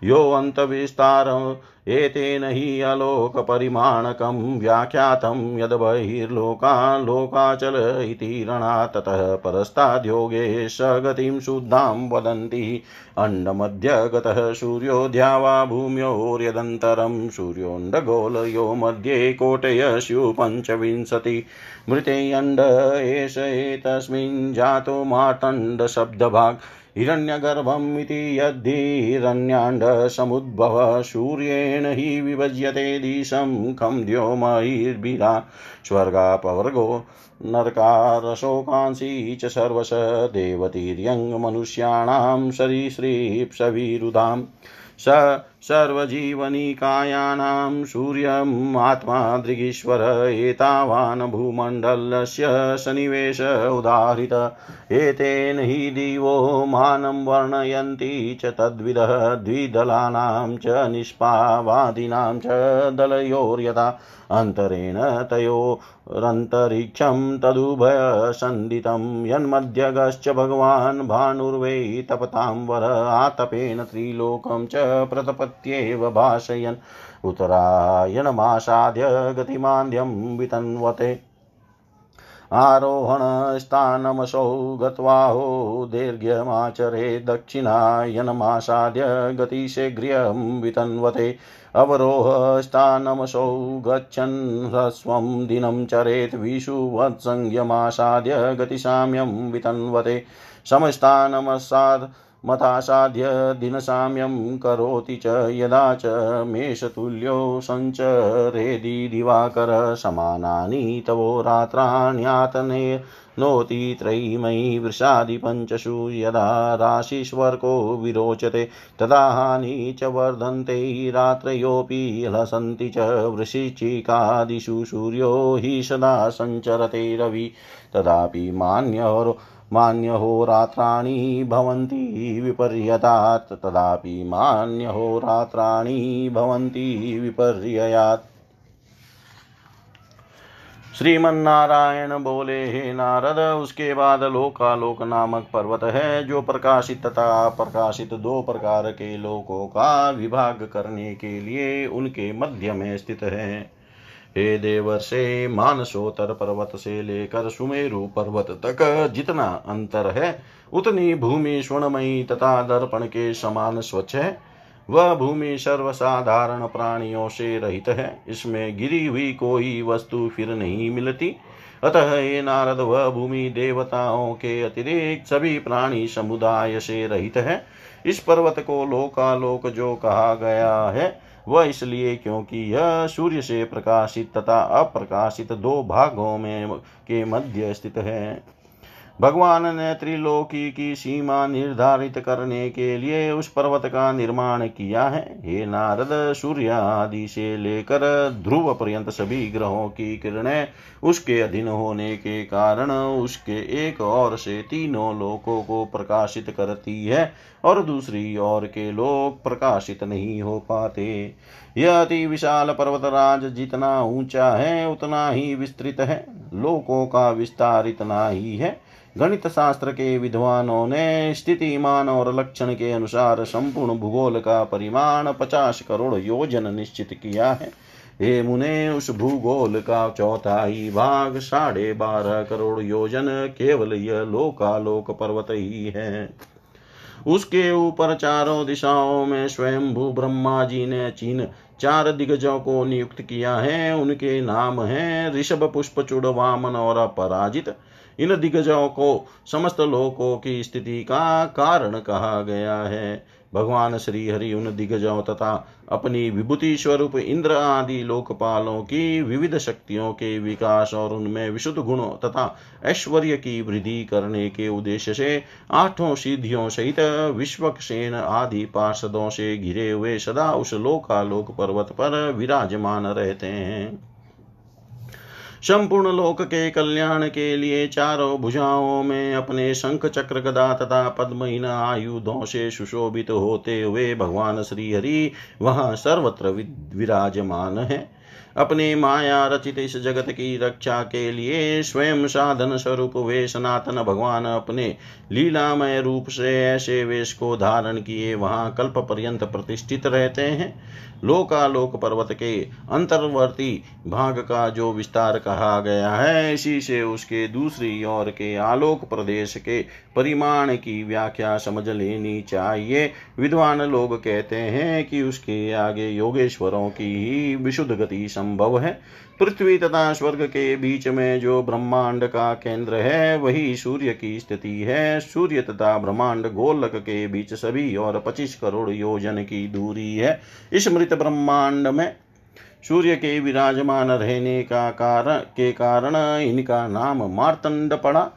[SPEAKER 1] योऽन्तविस्तार एतेन हि अलोकपरिमाणकं व्याख्यातं यद् बहिर्लोकालोकाचल इति रणा ततः परस्ताद्योगे स गतिं शुद्धां वदन्ति। अण्डमध्यगतः सूर्योऽध्या वा भूम्योर्यदन्तरं, सूर्योऽण्डगोलयो मध्ये कोटयस्यु पञ्चविंशति मृते अण्ड एष एतस्मिन् जातो मार्तण्डशब्दभाक् हिरण्यगर्भम् इति यद्धिरण्याण्डसमुद्भव सूर्येण हि विभज्यते दिशं खं द्योमैर्भिरा स्वर्गापवर्गो नरकारशोकांसी च सर्वश देवतीर्यङ्गमनुष्याणां सरीसृप्सविरुधाम् स सर्वजीवनिकायानां सूर्यम् आत्मा दृगीश्वर एतावान् भूमण्डलस्य सन्निवेश उदाहृत। एतेन हि दिवो मानं वर्णयन्ति च तद्विदः द्विदलानां च निष्पावादीनां च दलयोर्यथा। अन्तरेण तयोरन्तरिक्षं तदुभयसन्दितं यन्मध्यगश्च भगवान् भानुर्वै तपतां वर आतपेन त्रिलोकं च प्रतपत्येव भाषयन्। उत्तरायणमासाद्य गतिमान्द्यं वितन्वते। आरोहणस्थानमसौ गत्वाहो दीर्घ्यमाचरे दक्षिणायनमासाद्य गतिशीघ्र्यं वितन्वते। अवरोहस्थानमसौ गच्छन् ह्रस्वं दिनं चरेत् विषुवत्संज्ञमासाद्य गतिसाम्यं वितन्वते। समस्थानमसाद् मतासाद्य दिनसाम्यं करोति च यदा च मेषतुल्यो सञ्चरेदि दिवाकर समानानि तवो रात्राण्यातने नोति त्रयीमयी वृषादिपञ्चषु यदा राशिस्वर्को विरोचते तदा हानि च वर्धन्ते रात्रयोऽपि लसन्ति च वृशिचिकादिषु सूर्यो हि सदा सञ्चरते रवि तदापि मान्यरो मान्यहोरात्राणि भवन्ति विपर्यतात् तदापि मान्यहोरात्राणि भवन्ति विपर्ययात्। श्रीमन्नारायण बोले, हे नारद, उसके बाद लोकालोक नामक पर्वत है, जो प्रकाशित तथा प्रकाशित दो प्रकार के लोकों का विभाग करने के लिए उनके मध्य में स्थित है। हे देवर से मानसोतर पर्वत से लेकर सुमेरु पर्वत तक जितना अंतर है, उतनी भूमि स्वर्णमयी तथा दर्पण के समान स्वच्छ है। वह भूमि सर्वसाधारण प्राणियों से रहित है। इसमें गिरी हुई कोई वस्तु फिर नहीं मिलती। अतः ये नारद, वह भूमि देवताओं के अतिरिक्त सभी प्राणी समुदाय से रहित है। इस पर्वत को लोकालोक जो कहा गया है वह इसलिए क्योंकि यह सूर्य से प्रकाशित तथा अप्रकाशित दो भागों में के मध्य स्थित है। भगवान ने त्रिलोकी की सीमा निर्धारित करने के लिए उस पर्वत का निर्माण किया है। हे नारद सूर्य आदि से लेकर ध्रुव पर्यंत सभी ग्रहों की किरणें उसके अधीन होने के कारण उसके एक और से तीनों लोकों को प्रकाशित करती है और दूसरी ओर के लोक प्रकाशित नहीं हो पाते। यह अति विशाल पर्वतराज जितना ऊँचा है, उतना ही विस्तृत है। लोकों का विस्तार इतना ही है। गणित शास्त्र के विद्वानों ने स्थितिमान और लक्षण के अनुसार संपूर्ण भूगोल का परिमाण पचास करोड़ योजन निश्चित किया है। हे मुने, उस भूगोल का चौथाई भाग साढ़े बारह करोड़ योजन केवल यह लोकालोक पर्वत ही है। उसके ऊपर चारों दिशाओं में स्वयं भू ब्रह्मा जी ने चीन चार दिग्गजों को नियुक्त किया है। उनके नाम हैं ऋषभ पुष्प चुड़ वामन और अपराजित। इन दिग्गजों को, समस्त लोकों की स्थिति का कारण कहा गया है। भगवान श्री हरि उन दिग्गजों तथा अपनी विभूति स्वरूप इंद्र आदि लोकपालों की विविध शक्तियों के विकास और उनमें विशुद्ध गुणों तथा ऐश्वर्य की वृद्धि करने के उद्देश्य से आठों सिद्धियों सहित विश्वक्सेन आदि पार्षदों से घिरे हुए सदा उस लोकालोक पर्वत पर विराजमान रहते हैं। संपूर्ण लोक के कल्याण के लिए चारों भुजाओं में अपने शंख चक्र गदा तथा पद्महीन आयुधों से सुशोभित होते हुए भगवान श्री हरि वहाँ सर्वत्र विराजमान है। अपने माया रचित इस जगत की रक्षा के लिए स्वयं साधन स्वरूप वे सनातन भगवान अपने लीलामय रूप से ऐसे वेश को धारण किए वहाँ कल्प पर्यंत प्रतिष्ठित रहते हैं। लोकालोक पर्वत के अंतर्वर्ती भाग का जो विस्तार कहा गया है, इसी से उसके दूसरी ओर के आलोक प्रदेश के परिमाण की व्याख्या समझ लेनी चाहिए। विद्वान लोग कहते हैं कि उसके आगे योगेश्वरों की ही विशुद्ध गति संभव है। पृथ्वी तथा स्वर्ग के बीच में जो ब्रह्मांड का केंद्र है, वही सूर्य की स्थिति है। सूर्य तथा ब्रह्मांड गोलक के बीच सभी और पच्चीस करोड़ योजन की दूरी है। इस मृत ब्रह्मांड में सूर्य के विराजमान रहने का कारण के कारण इनका नाम मार्तंड पड़ा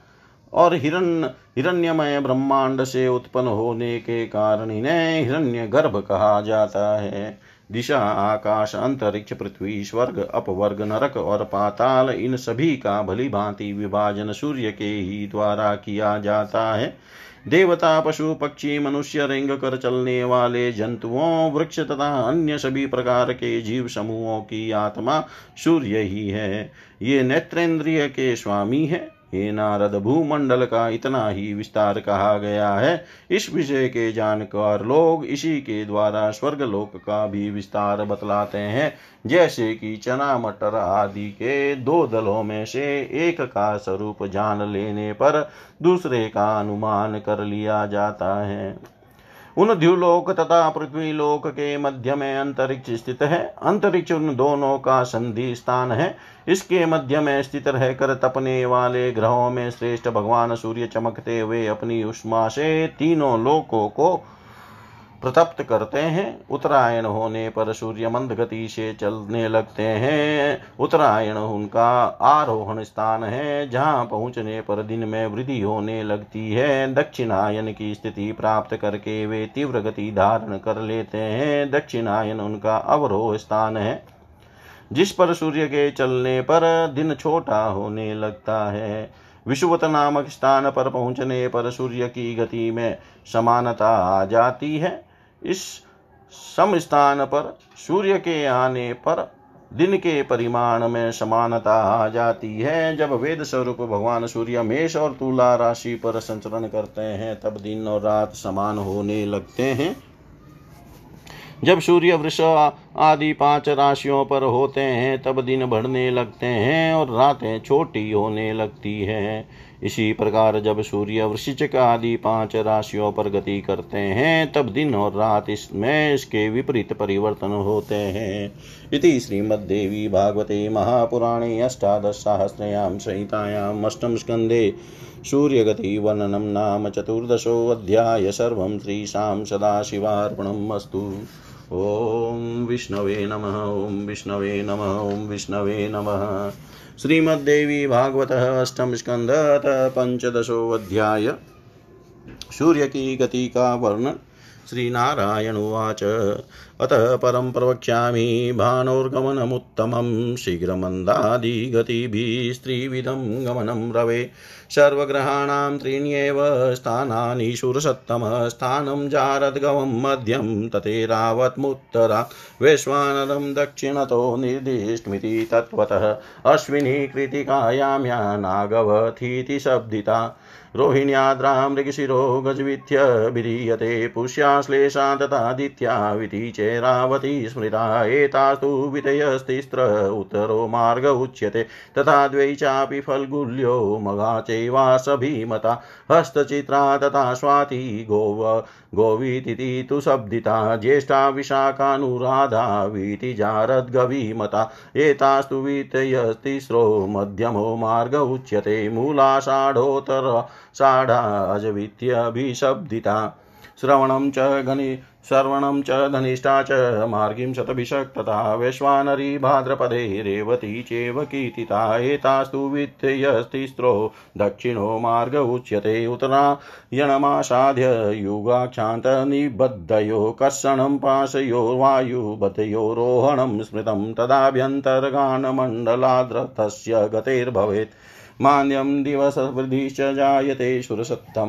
[SPEAKER 1] और हिरण हिरण्यमय ब्रह्मांड से उत्पन्न होने के कारण इन्हें हिरण्य गर्भ कहा जाता है। दिशा, आकाश, अंतरिक्ष, पृथ्वी, स्वर्ग, अपवर्ग, नरक और पाताल, इन सभी का भली भांति विभाजन सूर्य के ही द्वारा किया जाता है। देवता, पशु, पक्षी, मनुष्य, रेंग, कर चलने वाले जंतुओं, वृक्ष तथा अन्य सभी प्रकार के जीव समूहों की आत्मा सूर्य ही है। ये नेत्रेंद्रिय के स्वामी है। हे नारद, भूमंडल का इतना ही विस्तार कहा गया है। इस विषय के जानकार लोग इसी के द्वारा स्वर्ग लोक का भी विस्तार बतलाते हैं। जैसे कि चना मटर आदि के दो दलों में से एक का स्वरूप जान लेने पर दूसरे का अनुमान कर लिया जाता है। उन द्युलोक तथा पृथ्वी लोक के मध्य में अंतरिक्ष स्थित है। अंतरिक्ष उन दोनों का संधि स्थान है। इसके मध्य में स्थित रहकर तपने वाले ग्रहों में श्रेष्ठ भगवान सूर्य चमकते हुए अपनी उष्मा से तीनों लोकों को प्रतप्त करते हैं। उत्तरायण होने पर सूर्य मंद गति से चलने लगते हैं। उत्तरायण उनका आरोहण स्थान है, जहाँ पहुँचने पर दिन में वृद्धि होने लगती है। दक्षिणायन की स्थिति प्राप्त करके वे तीव्र गति धारण कर लेते हैं। दक्षिणायन उनका अवरोह स्थान है, जिस पर सूर्य के चलने पर दिन छोटा होने लगता है। विश्वत नामक स्थान पर पहुँचने पर सूर्य की गति में समानता आ जाती है। इस सम स्थान पर, सूर्य के आने पर, दिन के परिमाण में समानता आ जाती है। जब वेद स्वरूप भगवान सूर्य मेष और तुला राशि पर संचरण करते हैं, तब दिन और रात समान होने लगते हैं। जब सूर्य वृष आदि पाँच राशियों पर होते हैं, तब दिन बढ़ने लगते हैं और रातें छोटी होने लगती हैं। इसी प्रकार जब सूर्य वृश्चिक आदि पाँच राशियों पर गति करते हैं, तब दिन और रात इसमें इसके विपरीत परिवर्तन होते हैं। इति श्रीमद्देवी भागवते महापुराणे अष्टादशसाहस्रयां संहितायाम् अष्टम स्कन्धे सूर्यगतिवर्णनं नाम चतुर्दशोऽध्याय सर्वं श्रीशां सदाशिवार्पणम् अस्तु। ॐ विष्णवे नमः, ॐ विष्णवे नमः, ॐ विष्णवे नमः। श्रीमद्देवी भागवत अष्टम स्कंद पंचदशोऽध्याय सूर्य की गति का वर्णन श्रीनारायण उवाच। अतः परं प्रवक्ष्यामि भानोर्गमनमुत्तमं। शीघ्रमन्दादिगतिभिः स्त्रीविधं गमनम रवे। सर्वग्रहाणां त्रीण्येव स्थानानि शूरसत्तमस्थानं जारद्गवं मध्यं ततेरावत्मुत्तरा वैश्वानरं दक्षिणतो निर्दिष्टमिति तत्त्वतः अश्विनी कृतिकायां या नागवथीति शब्दिता रोहिण्याद्रां मृगशिरो गजवीथ्य विधीयते पुष्याश्लेषा तथादित्याविति चेरावती स्मृता, एतास्तु वितयस्तिस्त्र उत्तरो मार्ग उच्यते, तथा द्वै चापि फल्गुल्यो मगा चैवासभिमता हस्तचित्रा तथा स्वाति गोव गोवीतिथि तु शब्दिता, ज्येष्ठा विशाखानुराधा वीतिजारद्गवीमता एतास्तु वीतयस्तिस्रो मध्यमो मार्ग उच्यते, मूलाषाढोत्तर, षाढाजवित्यभिशब्दिता। श्रवणं च घनि श्रवणं च धनिष्ठा च मार्गीं शतभिषक्तता, वैश्वानरी भाद्रपदे रेवती चेव कीर्तिता, एतास्तु वित्तयस्तिस्रो, दक्षिणो मार्ग उच्यते उत्तरायणमासाद्य युगाक्षान्तनिबद्धयो, कर्षणं पाशयोर्वायुबद्धयोरोहणं स्मृतं, तदाभ्यन्तर्गानमण्डलाद्रथस्य गतेर्भवेत्। मान्यं दिवसवृद्धिश्च जायते सुरसत्तम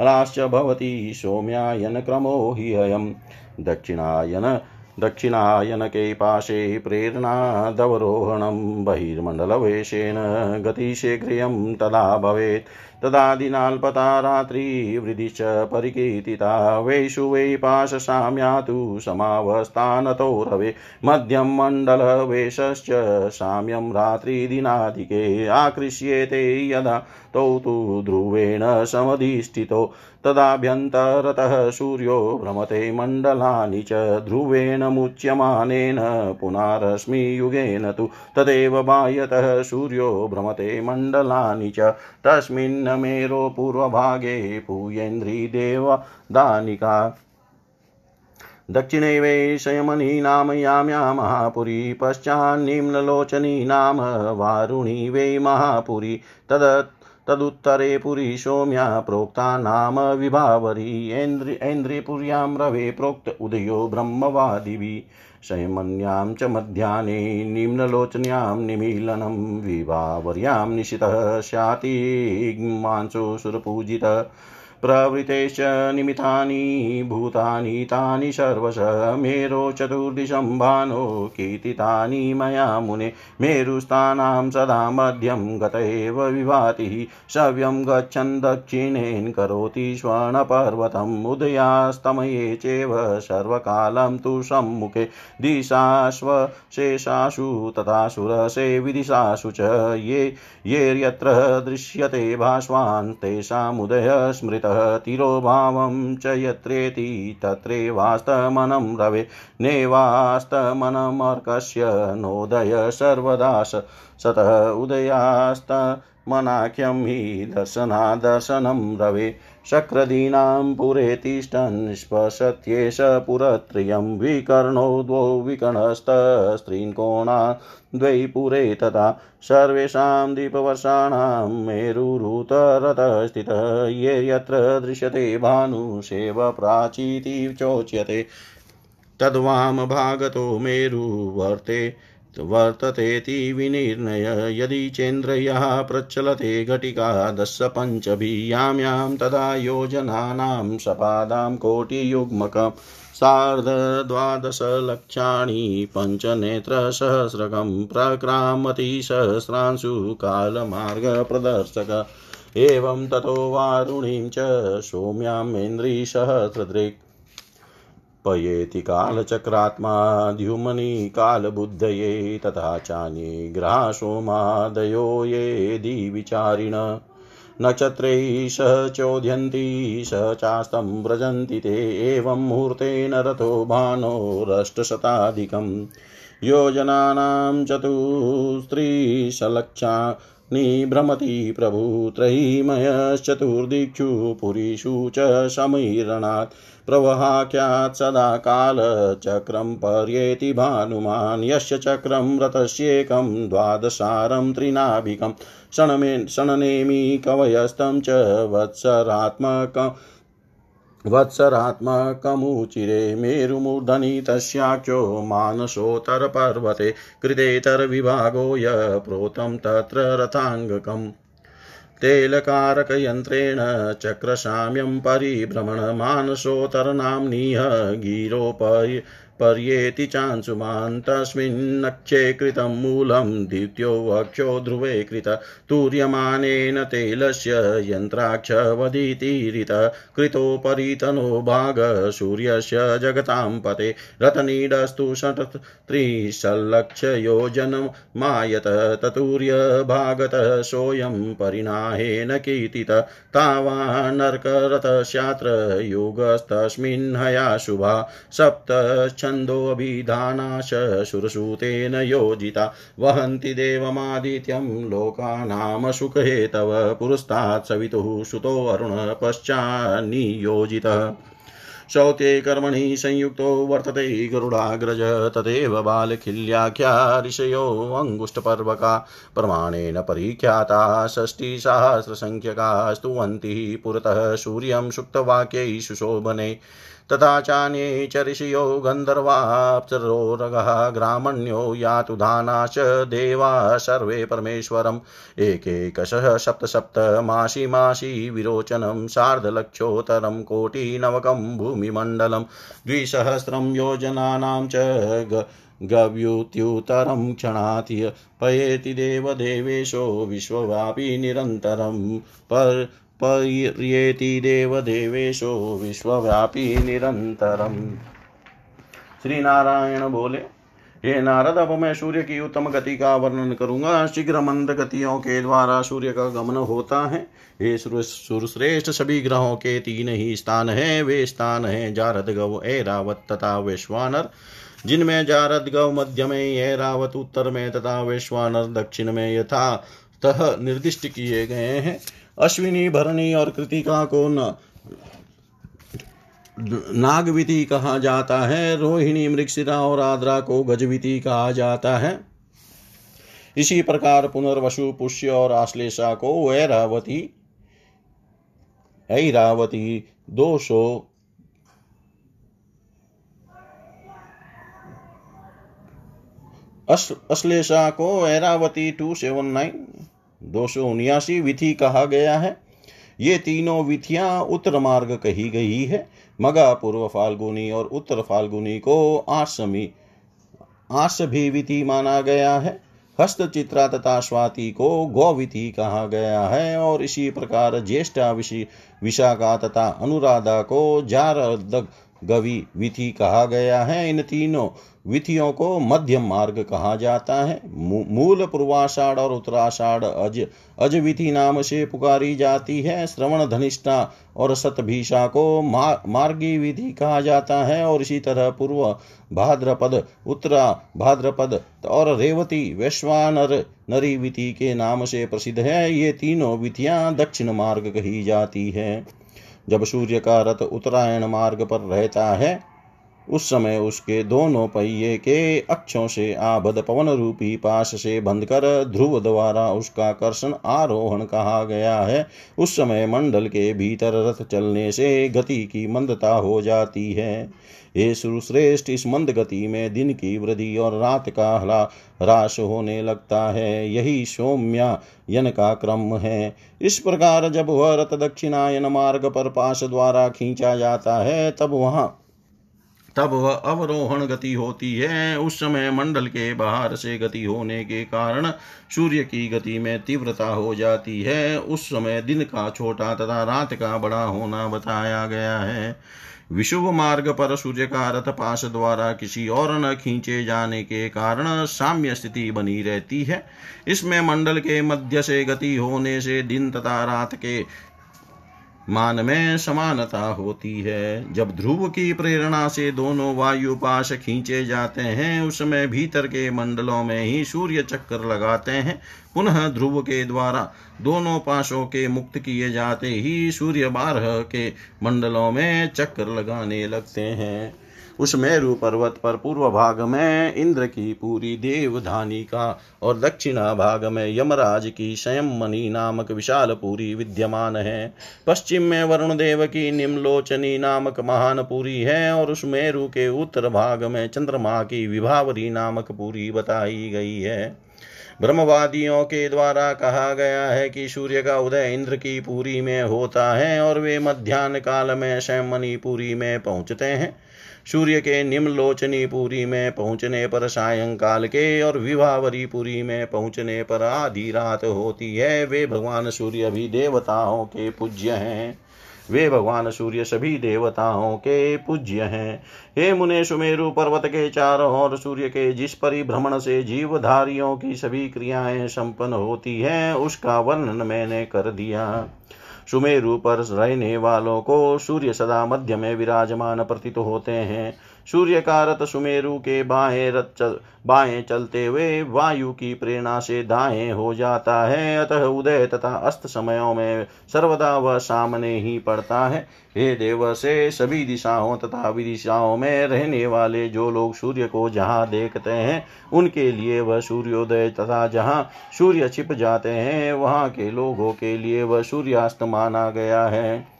[SPEAKER 1] रात्रिह्लाश्च भवति सौम्यायनक्रमो हि अयं दक्षिणायन दक्षिणायनके पाशे प्रेरणादवरोहणं बहिर्मण्डलवेशेन गतिशीघ्रियं तदा भवेत्। तदादिनाल्पता रात्रिवृदिश्च परिकीर्तिता वैषु वै पाशसाम्या तु समावस्थानतो रवे। मध्यं मण्डलवेशश्च साम्यं रात्रिदिनाधिके आकृष्येते यदा तौ तु ध्रुवेण समधिष्ठितो। तदाभ्यन्तरतः सूर्यो भ्रमते मण्डलानि च ध्रुवेण मुच्यमानेन पुनरश्मियुगेन तु तदेव बाह्यतः सूर्यो भ्रमते मण्डलानि च। तस्मिन् मेरो पूर्वभागे पूयेन्द्रिदेवदानिका दक्षिणे वै शयमनी नाम याम्या महापुरी, पश्चान्निम्नलोचनी नाम वारुणी वै महापुरी। तद तदुत्तरे पुरी सौम्या प्रोक्ता नाम विभावरी। ऐन्द्रिपुर्यां रवे प्रोक्त उदयो ब्रह्मवादिभिः शयमन्यां च मध्याह्ने निम्नलोचन्यां निमीलनं विभावर्यां निशितः स्यातिग्मांसो सुरपूजितः। प्रवृतेश्च निमितानि, भूतानि, तानि सर्वश, मेरो चतुर्दिशं भानो कीर्तितानि मया मुने। मेरुस्थानां सदा मध्यं गत एव विभाति सव्यं गच्छन् दक्षिणेन करोति स्वर्णपर्वतम्। उदयास्तमये चैव सर्वकालं तु सम्मुखे। दिशाश्वशेषासु तथा सुरसे विदिशासु च ये, येर्यत्र दृश्यते भास्वान् तेषामुदय स्मृतः तिरोभावं च यत्रेति तत्रैवास्तमनं रवे। नेवास्तमनमर्कस्य नोदय सर्वदा सतः उदयास्तमनाख्यं हि दर्शनादर्शनं रवे। शक्रदीनां पुरे तिष्ठन् स्पशत्येष पुरत्रयं विकर्णो द्वौ विकर्णस्तस्त्रीन्कोणा द्वै पुरे तथा सर्वेषां दीपवर्षाणां मेरुरुतरतस्थितः। ये यत्र दृश्यते भानुषेव प्राचीति चोच्यते, तद्वामभागतो मेरुवर्ते वर्ततेति विनिर्णय। यदि चेन्द्रयः प्रचलते घटिका दशपञ्चभियाँ यां तदा योजनानां सपादां कोटियुग्मकम् सार्धद्वादशलक्षाणि पञ्चनेत्रसहस्रकं प्रक्रामति सहस्रांशु कालमार्गप्रदर्शक। एवं ततो वारुणीं च सौम्यामेन्द्रिसहस्रदृक् पयेति कालचक्रात्मा द्युमनि कालबुद्धये तथा चान्ये ग्रासोमादयो ये दिविचारिण। नक्षत्रैः स चोद्यन्ति स चास्तं व्रजन्ति ते एवं मुहूर्तेन रथो भानोरष्टशताधिकम् योजनानां निभ्रमति प्रभु त्रयीमयश्चतुर्दिक्षु पुरीषु च समीरणात् प्रवहाख्यात् सदा कालचक्रं पर्येति भानुमान् यस्य चक्रं रथस्येकं द्वादशारं त्रिनाभिकं शणमे शणनेमि कवयस्तं च वत्सरात्मकम् वत्सरात्मकमुचिरे मेरुमूर्धनि तस्याख्यो मानसोत्तरपर्वते कृतेतरविभागो य प्रोतं तत्र रथाङ्गकम्। तेलकारकयन्त्रेण चक्रसाम्यं परिभ्रमणमानसोत्तरनाम्नीह गिरोपय पर्येति चांशुमान् तस्मिन्नक्षे कृतं मूलं द्वितीयोऽक्षो ध्रुवे कृत तूर्यमानेन तैलस्य यन्त्राक्षवदितीरित कृतोपरितनो भाग सूर्यस्य जगतां पते रतनीडस्तु षट्त्रिशल्लक्षयोजनमायत ततूर्यभागत सोऽयं परिणाहेन कीर्तित तावानर्करतस्यात्र युगस्तस्मिन् हया शुभा सप्त छन्दोऽभिधानाश सुरसूतेन योजिता। वहन्ति देवमादित्यं लोकानां सुखहेतव। पुरस्तात् सवितुः सुतोऽरुण पश्चान्नियोजितः। शौते कर्मणि संयुक्तो वर्तते गरुडाग्रज। तदेव बालखिल्याख्या ऋषयो अङ्गुष्ठपर्वका प्रमाणेन परिख्याता षष्टिसहस्रसङ्ख्यका स्तुवन्ति पुरतः सूर्यं सुक्तवाक्यै सुशोभने। तथा चान्ये च ऋषयो गन्धर्वाप्सरोरगः ग्रामण्यो यातु धानाश्च देवा सर्वे परमेश्वरम्। एकैकशः सप्त सप्त मासि मासि विरोचनं सार्धलक्षोत्तरं कोटिनवकं भूमिमण्डलं द्विसहस्रं योजनानां च गव्युत्युतरं क्षणाति पयेति देवदेवेशो विश्वव्यापी निरन्तरं। पर पर्येति देवदेवेशो विश्वव्यापी निरंतरम श्री नारायण बोले, हे नारद, अब मैं सूर्य की उत्तम गति का वर्णन करूँगा। शीघ्र मंद गतियों के द्वारा सूर्य का गमन होता है। हे सुरश्रेष्ठ, सभी ग्रहों के तीन ही स्थान है। वे स्थान है जारद गव एरावत तथा वैश्वानर। जिनमें जारद गव मध्य में एरावत उत्तर में तथा वैश्वानर दक्षिण में यथा तह निर्दिष्ट किए गए हैं। अश्विनी भरणी और कृतिका को न नागविति कहा जाता है, रोहिणी मृक्षिरा और आद्रा को गजविति कहा जाता है। इसी प्रकार पुनर्वसु पुष्य और आश्लेषा को वैरावती, ऐरावती दो सौ अश्लेषा को ऐरावती टू सेवन नाइन दो सौ उन्यासी विधि कहा गया है। ये तीनों विथियाँ उत्तर मार्ग कही गई है। मगा पूर्व फाल्गुनी और उत्तर फाल्गुनी को आसमी आस भी विधि माना गया है। हस्त चित्रा तथा स्वाति को गौविति कहा गया है और इसी प्रकार ज्येष्ठा विशाखा तथा अनुराधा को जार गवि विधि कहा गया है। इन तीनों विधियों को मध्यम मार्ग कहा जाता है। मूल पूर्वाषाढ़ और उत्तराषाढ़ अज अज विधि नाम से पुकारी जाती है। श्रवण धनिष्ठा और सतभीषा को मा, मार्गी विधि कहा जाता है और इसी तरह पूर्व भाद्रपद उत्तरा भाद्रपद और रेवती वैश्वानर नरी विधि के नाम से प्रसिद्ध है। ये तीनों विधियाँ दक्षिण मार्ग कही जाती है। जब सूर्य का रथ उत्तरायण मार्ग पर रहता है, उस समय उसके दोनों पहिए के अक्षों से आबद पवन रूपी पास से बंधकर ध्रुव द्वारा उसका कर्षण आरोहण कहा गया है। उस समय मंडल के भीतर रथ चलने से गति की मंदता हो जाती है। हे सुरश्रेष्ठ इस मंद गति में दिन की वृद्धि और रात का हला ह्रास होने लगता है। यही सौम्या यन का क्रम है। इस प्रकार जब वह रथ दक्षिणायन मार्ग पर पास द्वारा खींचा जाता है, तब वहाँ, तब वह अवरोहण गति होती है। उस समय मंडल के बाहर से गति होने के कारण सूर्य की गति में तीव्रता हो जाती है। उस समय दिन का छोटा तथा रात का बड़ा होना बताया गया है। विशुभ मार्ग पर सूर्य का रथ पास द्वारा किसी और न खींचे जाने के कारण साम्य स्थिति बनी रहती है। इसमें मंडल के मध्य से गति होने से दिन तथा रात के मान में समानता होती है। जब ध्रुव की प्रेरणा से दोनों वायु पाश खींचे जाते हैं, उसमें भीतर के मंडलों में ही सूर्य चक्कर लगाते हैं। पुनः ध्रुव के द्वारा दोनों पाशों के मुक्त किए जाते ही सूर्य बारह के मंडलों में चक्कर लगाने लगते हैं। उस मेरु पर्वत पर पूर्व भाग में इंद्र की पूरी देवधानी का और दक्षिणा भाग में यमराज की संयमनी नामक विशाल पूरी विद्यमान है। पश्चिम में वरुण देव की निम्लोचनी नामक महान पूरी है और उस मेरु के उत्तर भाग में चंद्रमा की विभावरी नामक पूरी बताई गई है। ब्रह्मवादियों के द्वारा कहा गया है कि सूर्य का उदय इंद्र की पूरी में होता है और वे मध्यान्ह काल में शैमनी पूरी में पहुँचते हैं। सूर्य के निम्नलोचनी पुरी में पहुँचने पर सायंकाल के और विवाहवरी पुरी में पहुँचने पर आधी रात होती है। वे भगवान सूर्य भी देवताओं के पूज्य हैं। वे भगवान सूर्य सभी देवताओं के पूज्य हैं। हे मुने सुमेरु पर्वत के चारों ओर सूर्य के जिस परिभ्रमण से जीवधारियों की सभी क्रियाएँ संपन्न होती हैं, उसका वर्णन मैंने कर दिया। सुमेरु पर रहने वालों को सूर्य सदा मध्य में विराजमान प्रतीत होते हैं। सूर्य का रथ सुमेरु के बाएँ रथ चल बाएँ चलते हुए वायु की प्रेरणा से दाएँ हो जाता है। अतः उदय तथा अस्त समयों में सर्वदा वह सामने ही पड़ता है। हे देव, से सभी दिशाओं तथा विदिशाओं में रहने वाले जो लोग सूर्य को जहाँ देखते हैं, उनके लिए वह सूर्योदय तथा जहाँ सूर्य छिप जाते हैं, वहाँ के लोगों के लिए वह सूर्यास्त माना गया है।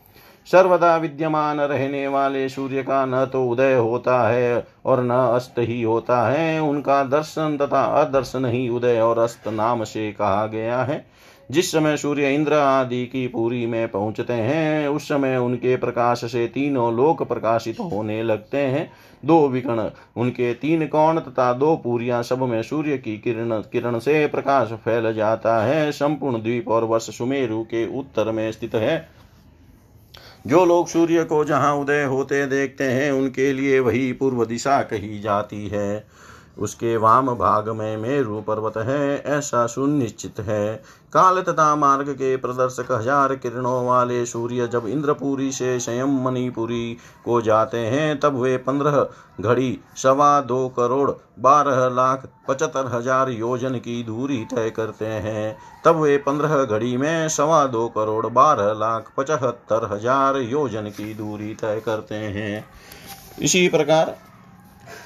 [SPEAKER 1] सर्वदा विद्यमान रहने वाले सूर्य का न तो उदय होता है और न अस्त ही होता है। उनका दर्शन तथा अदर्शन ही उदय और अस्त नाम से कहा गया है। जिस समय सूर्य इंद्र आदि की पूरी में पहुँचते हैं, उस समय उनके प्रकाश से तीनों लोक प्रकाशित होने लगते हैं। दो विकर्ण, उनके तीन कौन तथा दो पूरियाँ सब में सूर्य की किरण किरण से प्रकाश फैल जाता है। संपूर्ण द्वीप और वर्ष सुमेरु के उत्तर में स्थित है। जो लोग सूर्य को जहाँ उदय होते देखते हैं, उनके लिए वही पूर्व दिशा कही जाती है। उसके वाम भाग में मेरु पर्वत है, ऐसा सुनिश्चित है। काल तथा मार्ग के प्रदर्शक हज़ार किरणों वाले सूर्य जब इंद्रपुरी से स्वयं मणिपुरी को जाते हैं, तब वे पंद्रह घड़ी सवा दो करोड़ बारह लाख पचहत्तर हज़ार योजन की दूरी तय करते हैं। तब वे पंद्रह घड़ी में सवा दो करोड़ बारह लाख पचहत्तर हज़ार योजन की दूरी तय करते हैं। इसी प्रकार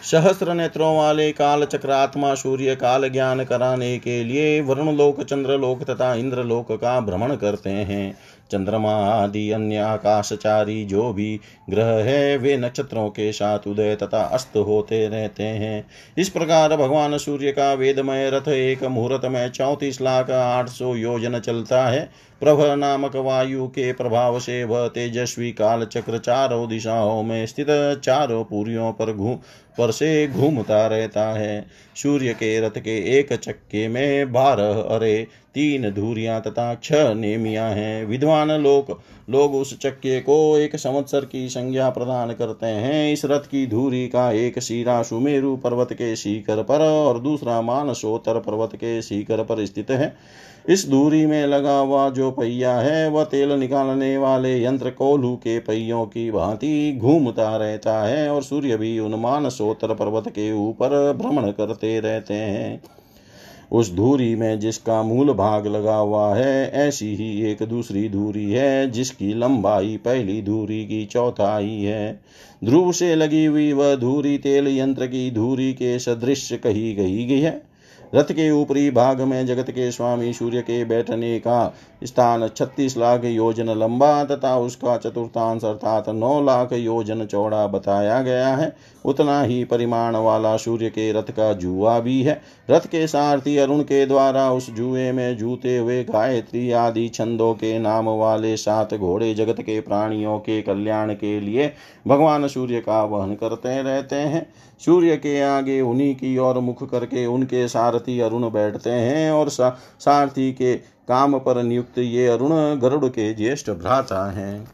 [SPEAKER 1] सहस्त्र नेत्रों वाले काल चक्रात्मा सूर्य काल ज्ञान कराने के लिए वरुण लोक चंद्र लोक तथा इंद्र लोक का भ्रमण करते हैं। चंद्रमा आदि अन्य आकाशचारी जो भी ग्रह है, वे नक्षत्रों के साथ उदय तथा अस्त होते रहते हैं। इस प्रकार भगवान सूर्य का वेदमय रथ एक मुहूर्त में चौतीस लाख आठ सौ योजन चलता है। प्रभ नामक वायु के प्रभाव से वह तेजस्वी काल चक्र चारों दिशाओं में स्थित चारों पुरियों पर घूम पर से घूमता रहता है। सूर्य के रथ के एक चक्के में बारह अरे, तीन धूरियाँ तथा छह नेमियाँ हैं। विद्वान लोग लोग उस चक्के को एक संवत्सर की संज्ञा प्रदान करते हैं। इस रथ की धूरी का एक सीरा सुमेरु पर्वत के शिखर पर और दूसरा मानसोत्तर पर्वत के शिखर पर स्थित है। इस दूरी में लगा हुआ जो पहिया है, वह तेल निकालने वाले यंत्र कोल्हू के पहियों की भांति घूमता रहता है और सूर्य भी उन्मान सोतर पर्वत के ऊपर भ्रमण करते रहते हैं। उस धूरी में जिसका मूल भाग लगा हुआ है, ऐसी ही एक दूसरी धूरी है, जिसकी लंबाई पहली धूरी की चौथाई है। ध्रुव से लगी हुई वह धूरी तेल यंत्र की धूरी के सदृश कही गई गई है। रथ के ऊपरी भाग में जगत के स्वामी सूर्य के बैठने का स्थान छत्तीस लाख योजन लंबा तथा उसका चतुर्थांश अर्थात नौ लाख योजन चौड़ा बताया गया है। उतना ही परिमाण वाला सूर्य के रथ का जुआ भी है। रथ के सारथी अरुण के द्वारा उस जुए में जूते हुए गायत्री आदि छंदों के नाम वाले सात घोड़े जगत के प्राणियों के कल्याण के लिए भगवान सूर्य का वहन करते रहते हैं। सूर्य के आगे उन्हीं की ओर मुख करके उनके सारथी अरुण बैठते हैं और सारथी के काम पर नियुक्त ये अरुण गरुड़ के ज्येष्ठ भ्राता हैं।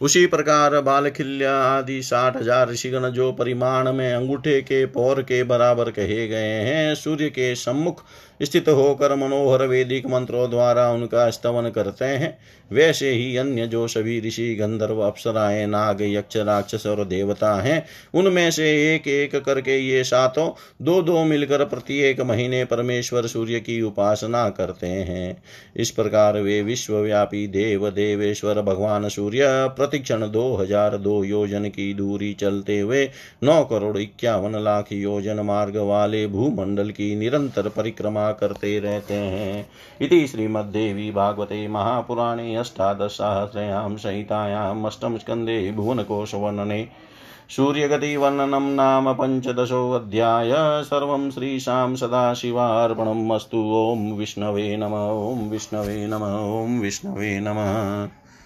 [SPEAKER 1] उसी प्रकार बालखिल्य आदि साठ हज़ार ऋषिगण जो परिमाण में अंगूठे के पौर के बराबर कहे गए हैं, सूर्य के सम्मुख स्थित होकर मनोहर वेदिक मंत्रों द्वारा उनका स्तवन करते हैं। वैसे ही अन्य जो सभी ऋषि गंधर्व अप्सराएँ, नाग, यक्ष, राक्षस और देवता हैं, उनमें से एक एक करके ये सातों दो दो मिलकर प्रत्येक महीने परमेश्वर सूर्य की उपासना करते हैं। इस प्रकार वे विश्वव्यापी देव देवेश्वर भगवान सूर्य प्रतिक्षण दो हज़ार दो योजन की दूरी चलते हुए नौ करोड़ इक्यावन लाख योजन मार्ग वाले भूमंडल की निरंतर परिक्रमा करते रहते हैं। इति श्रीमद्देवी भागवते महापुराणे अष्टादशसहस्रयां संहितायाम् अष्टमस्कन्धे भुवनकोशवर्णने। सूर्यगतिवर्णनं नाम पञ्चदशोऽध्याय। सर्वं श्रीशां सदाशिवार्पणम् अस्तु। ॐ विष्णवे नम, ॐ विष्णवे नम, ॐ विष्णवे नमः।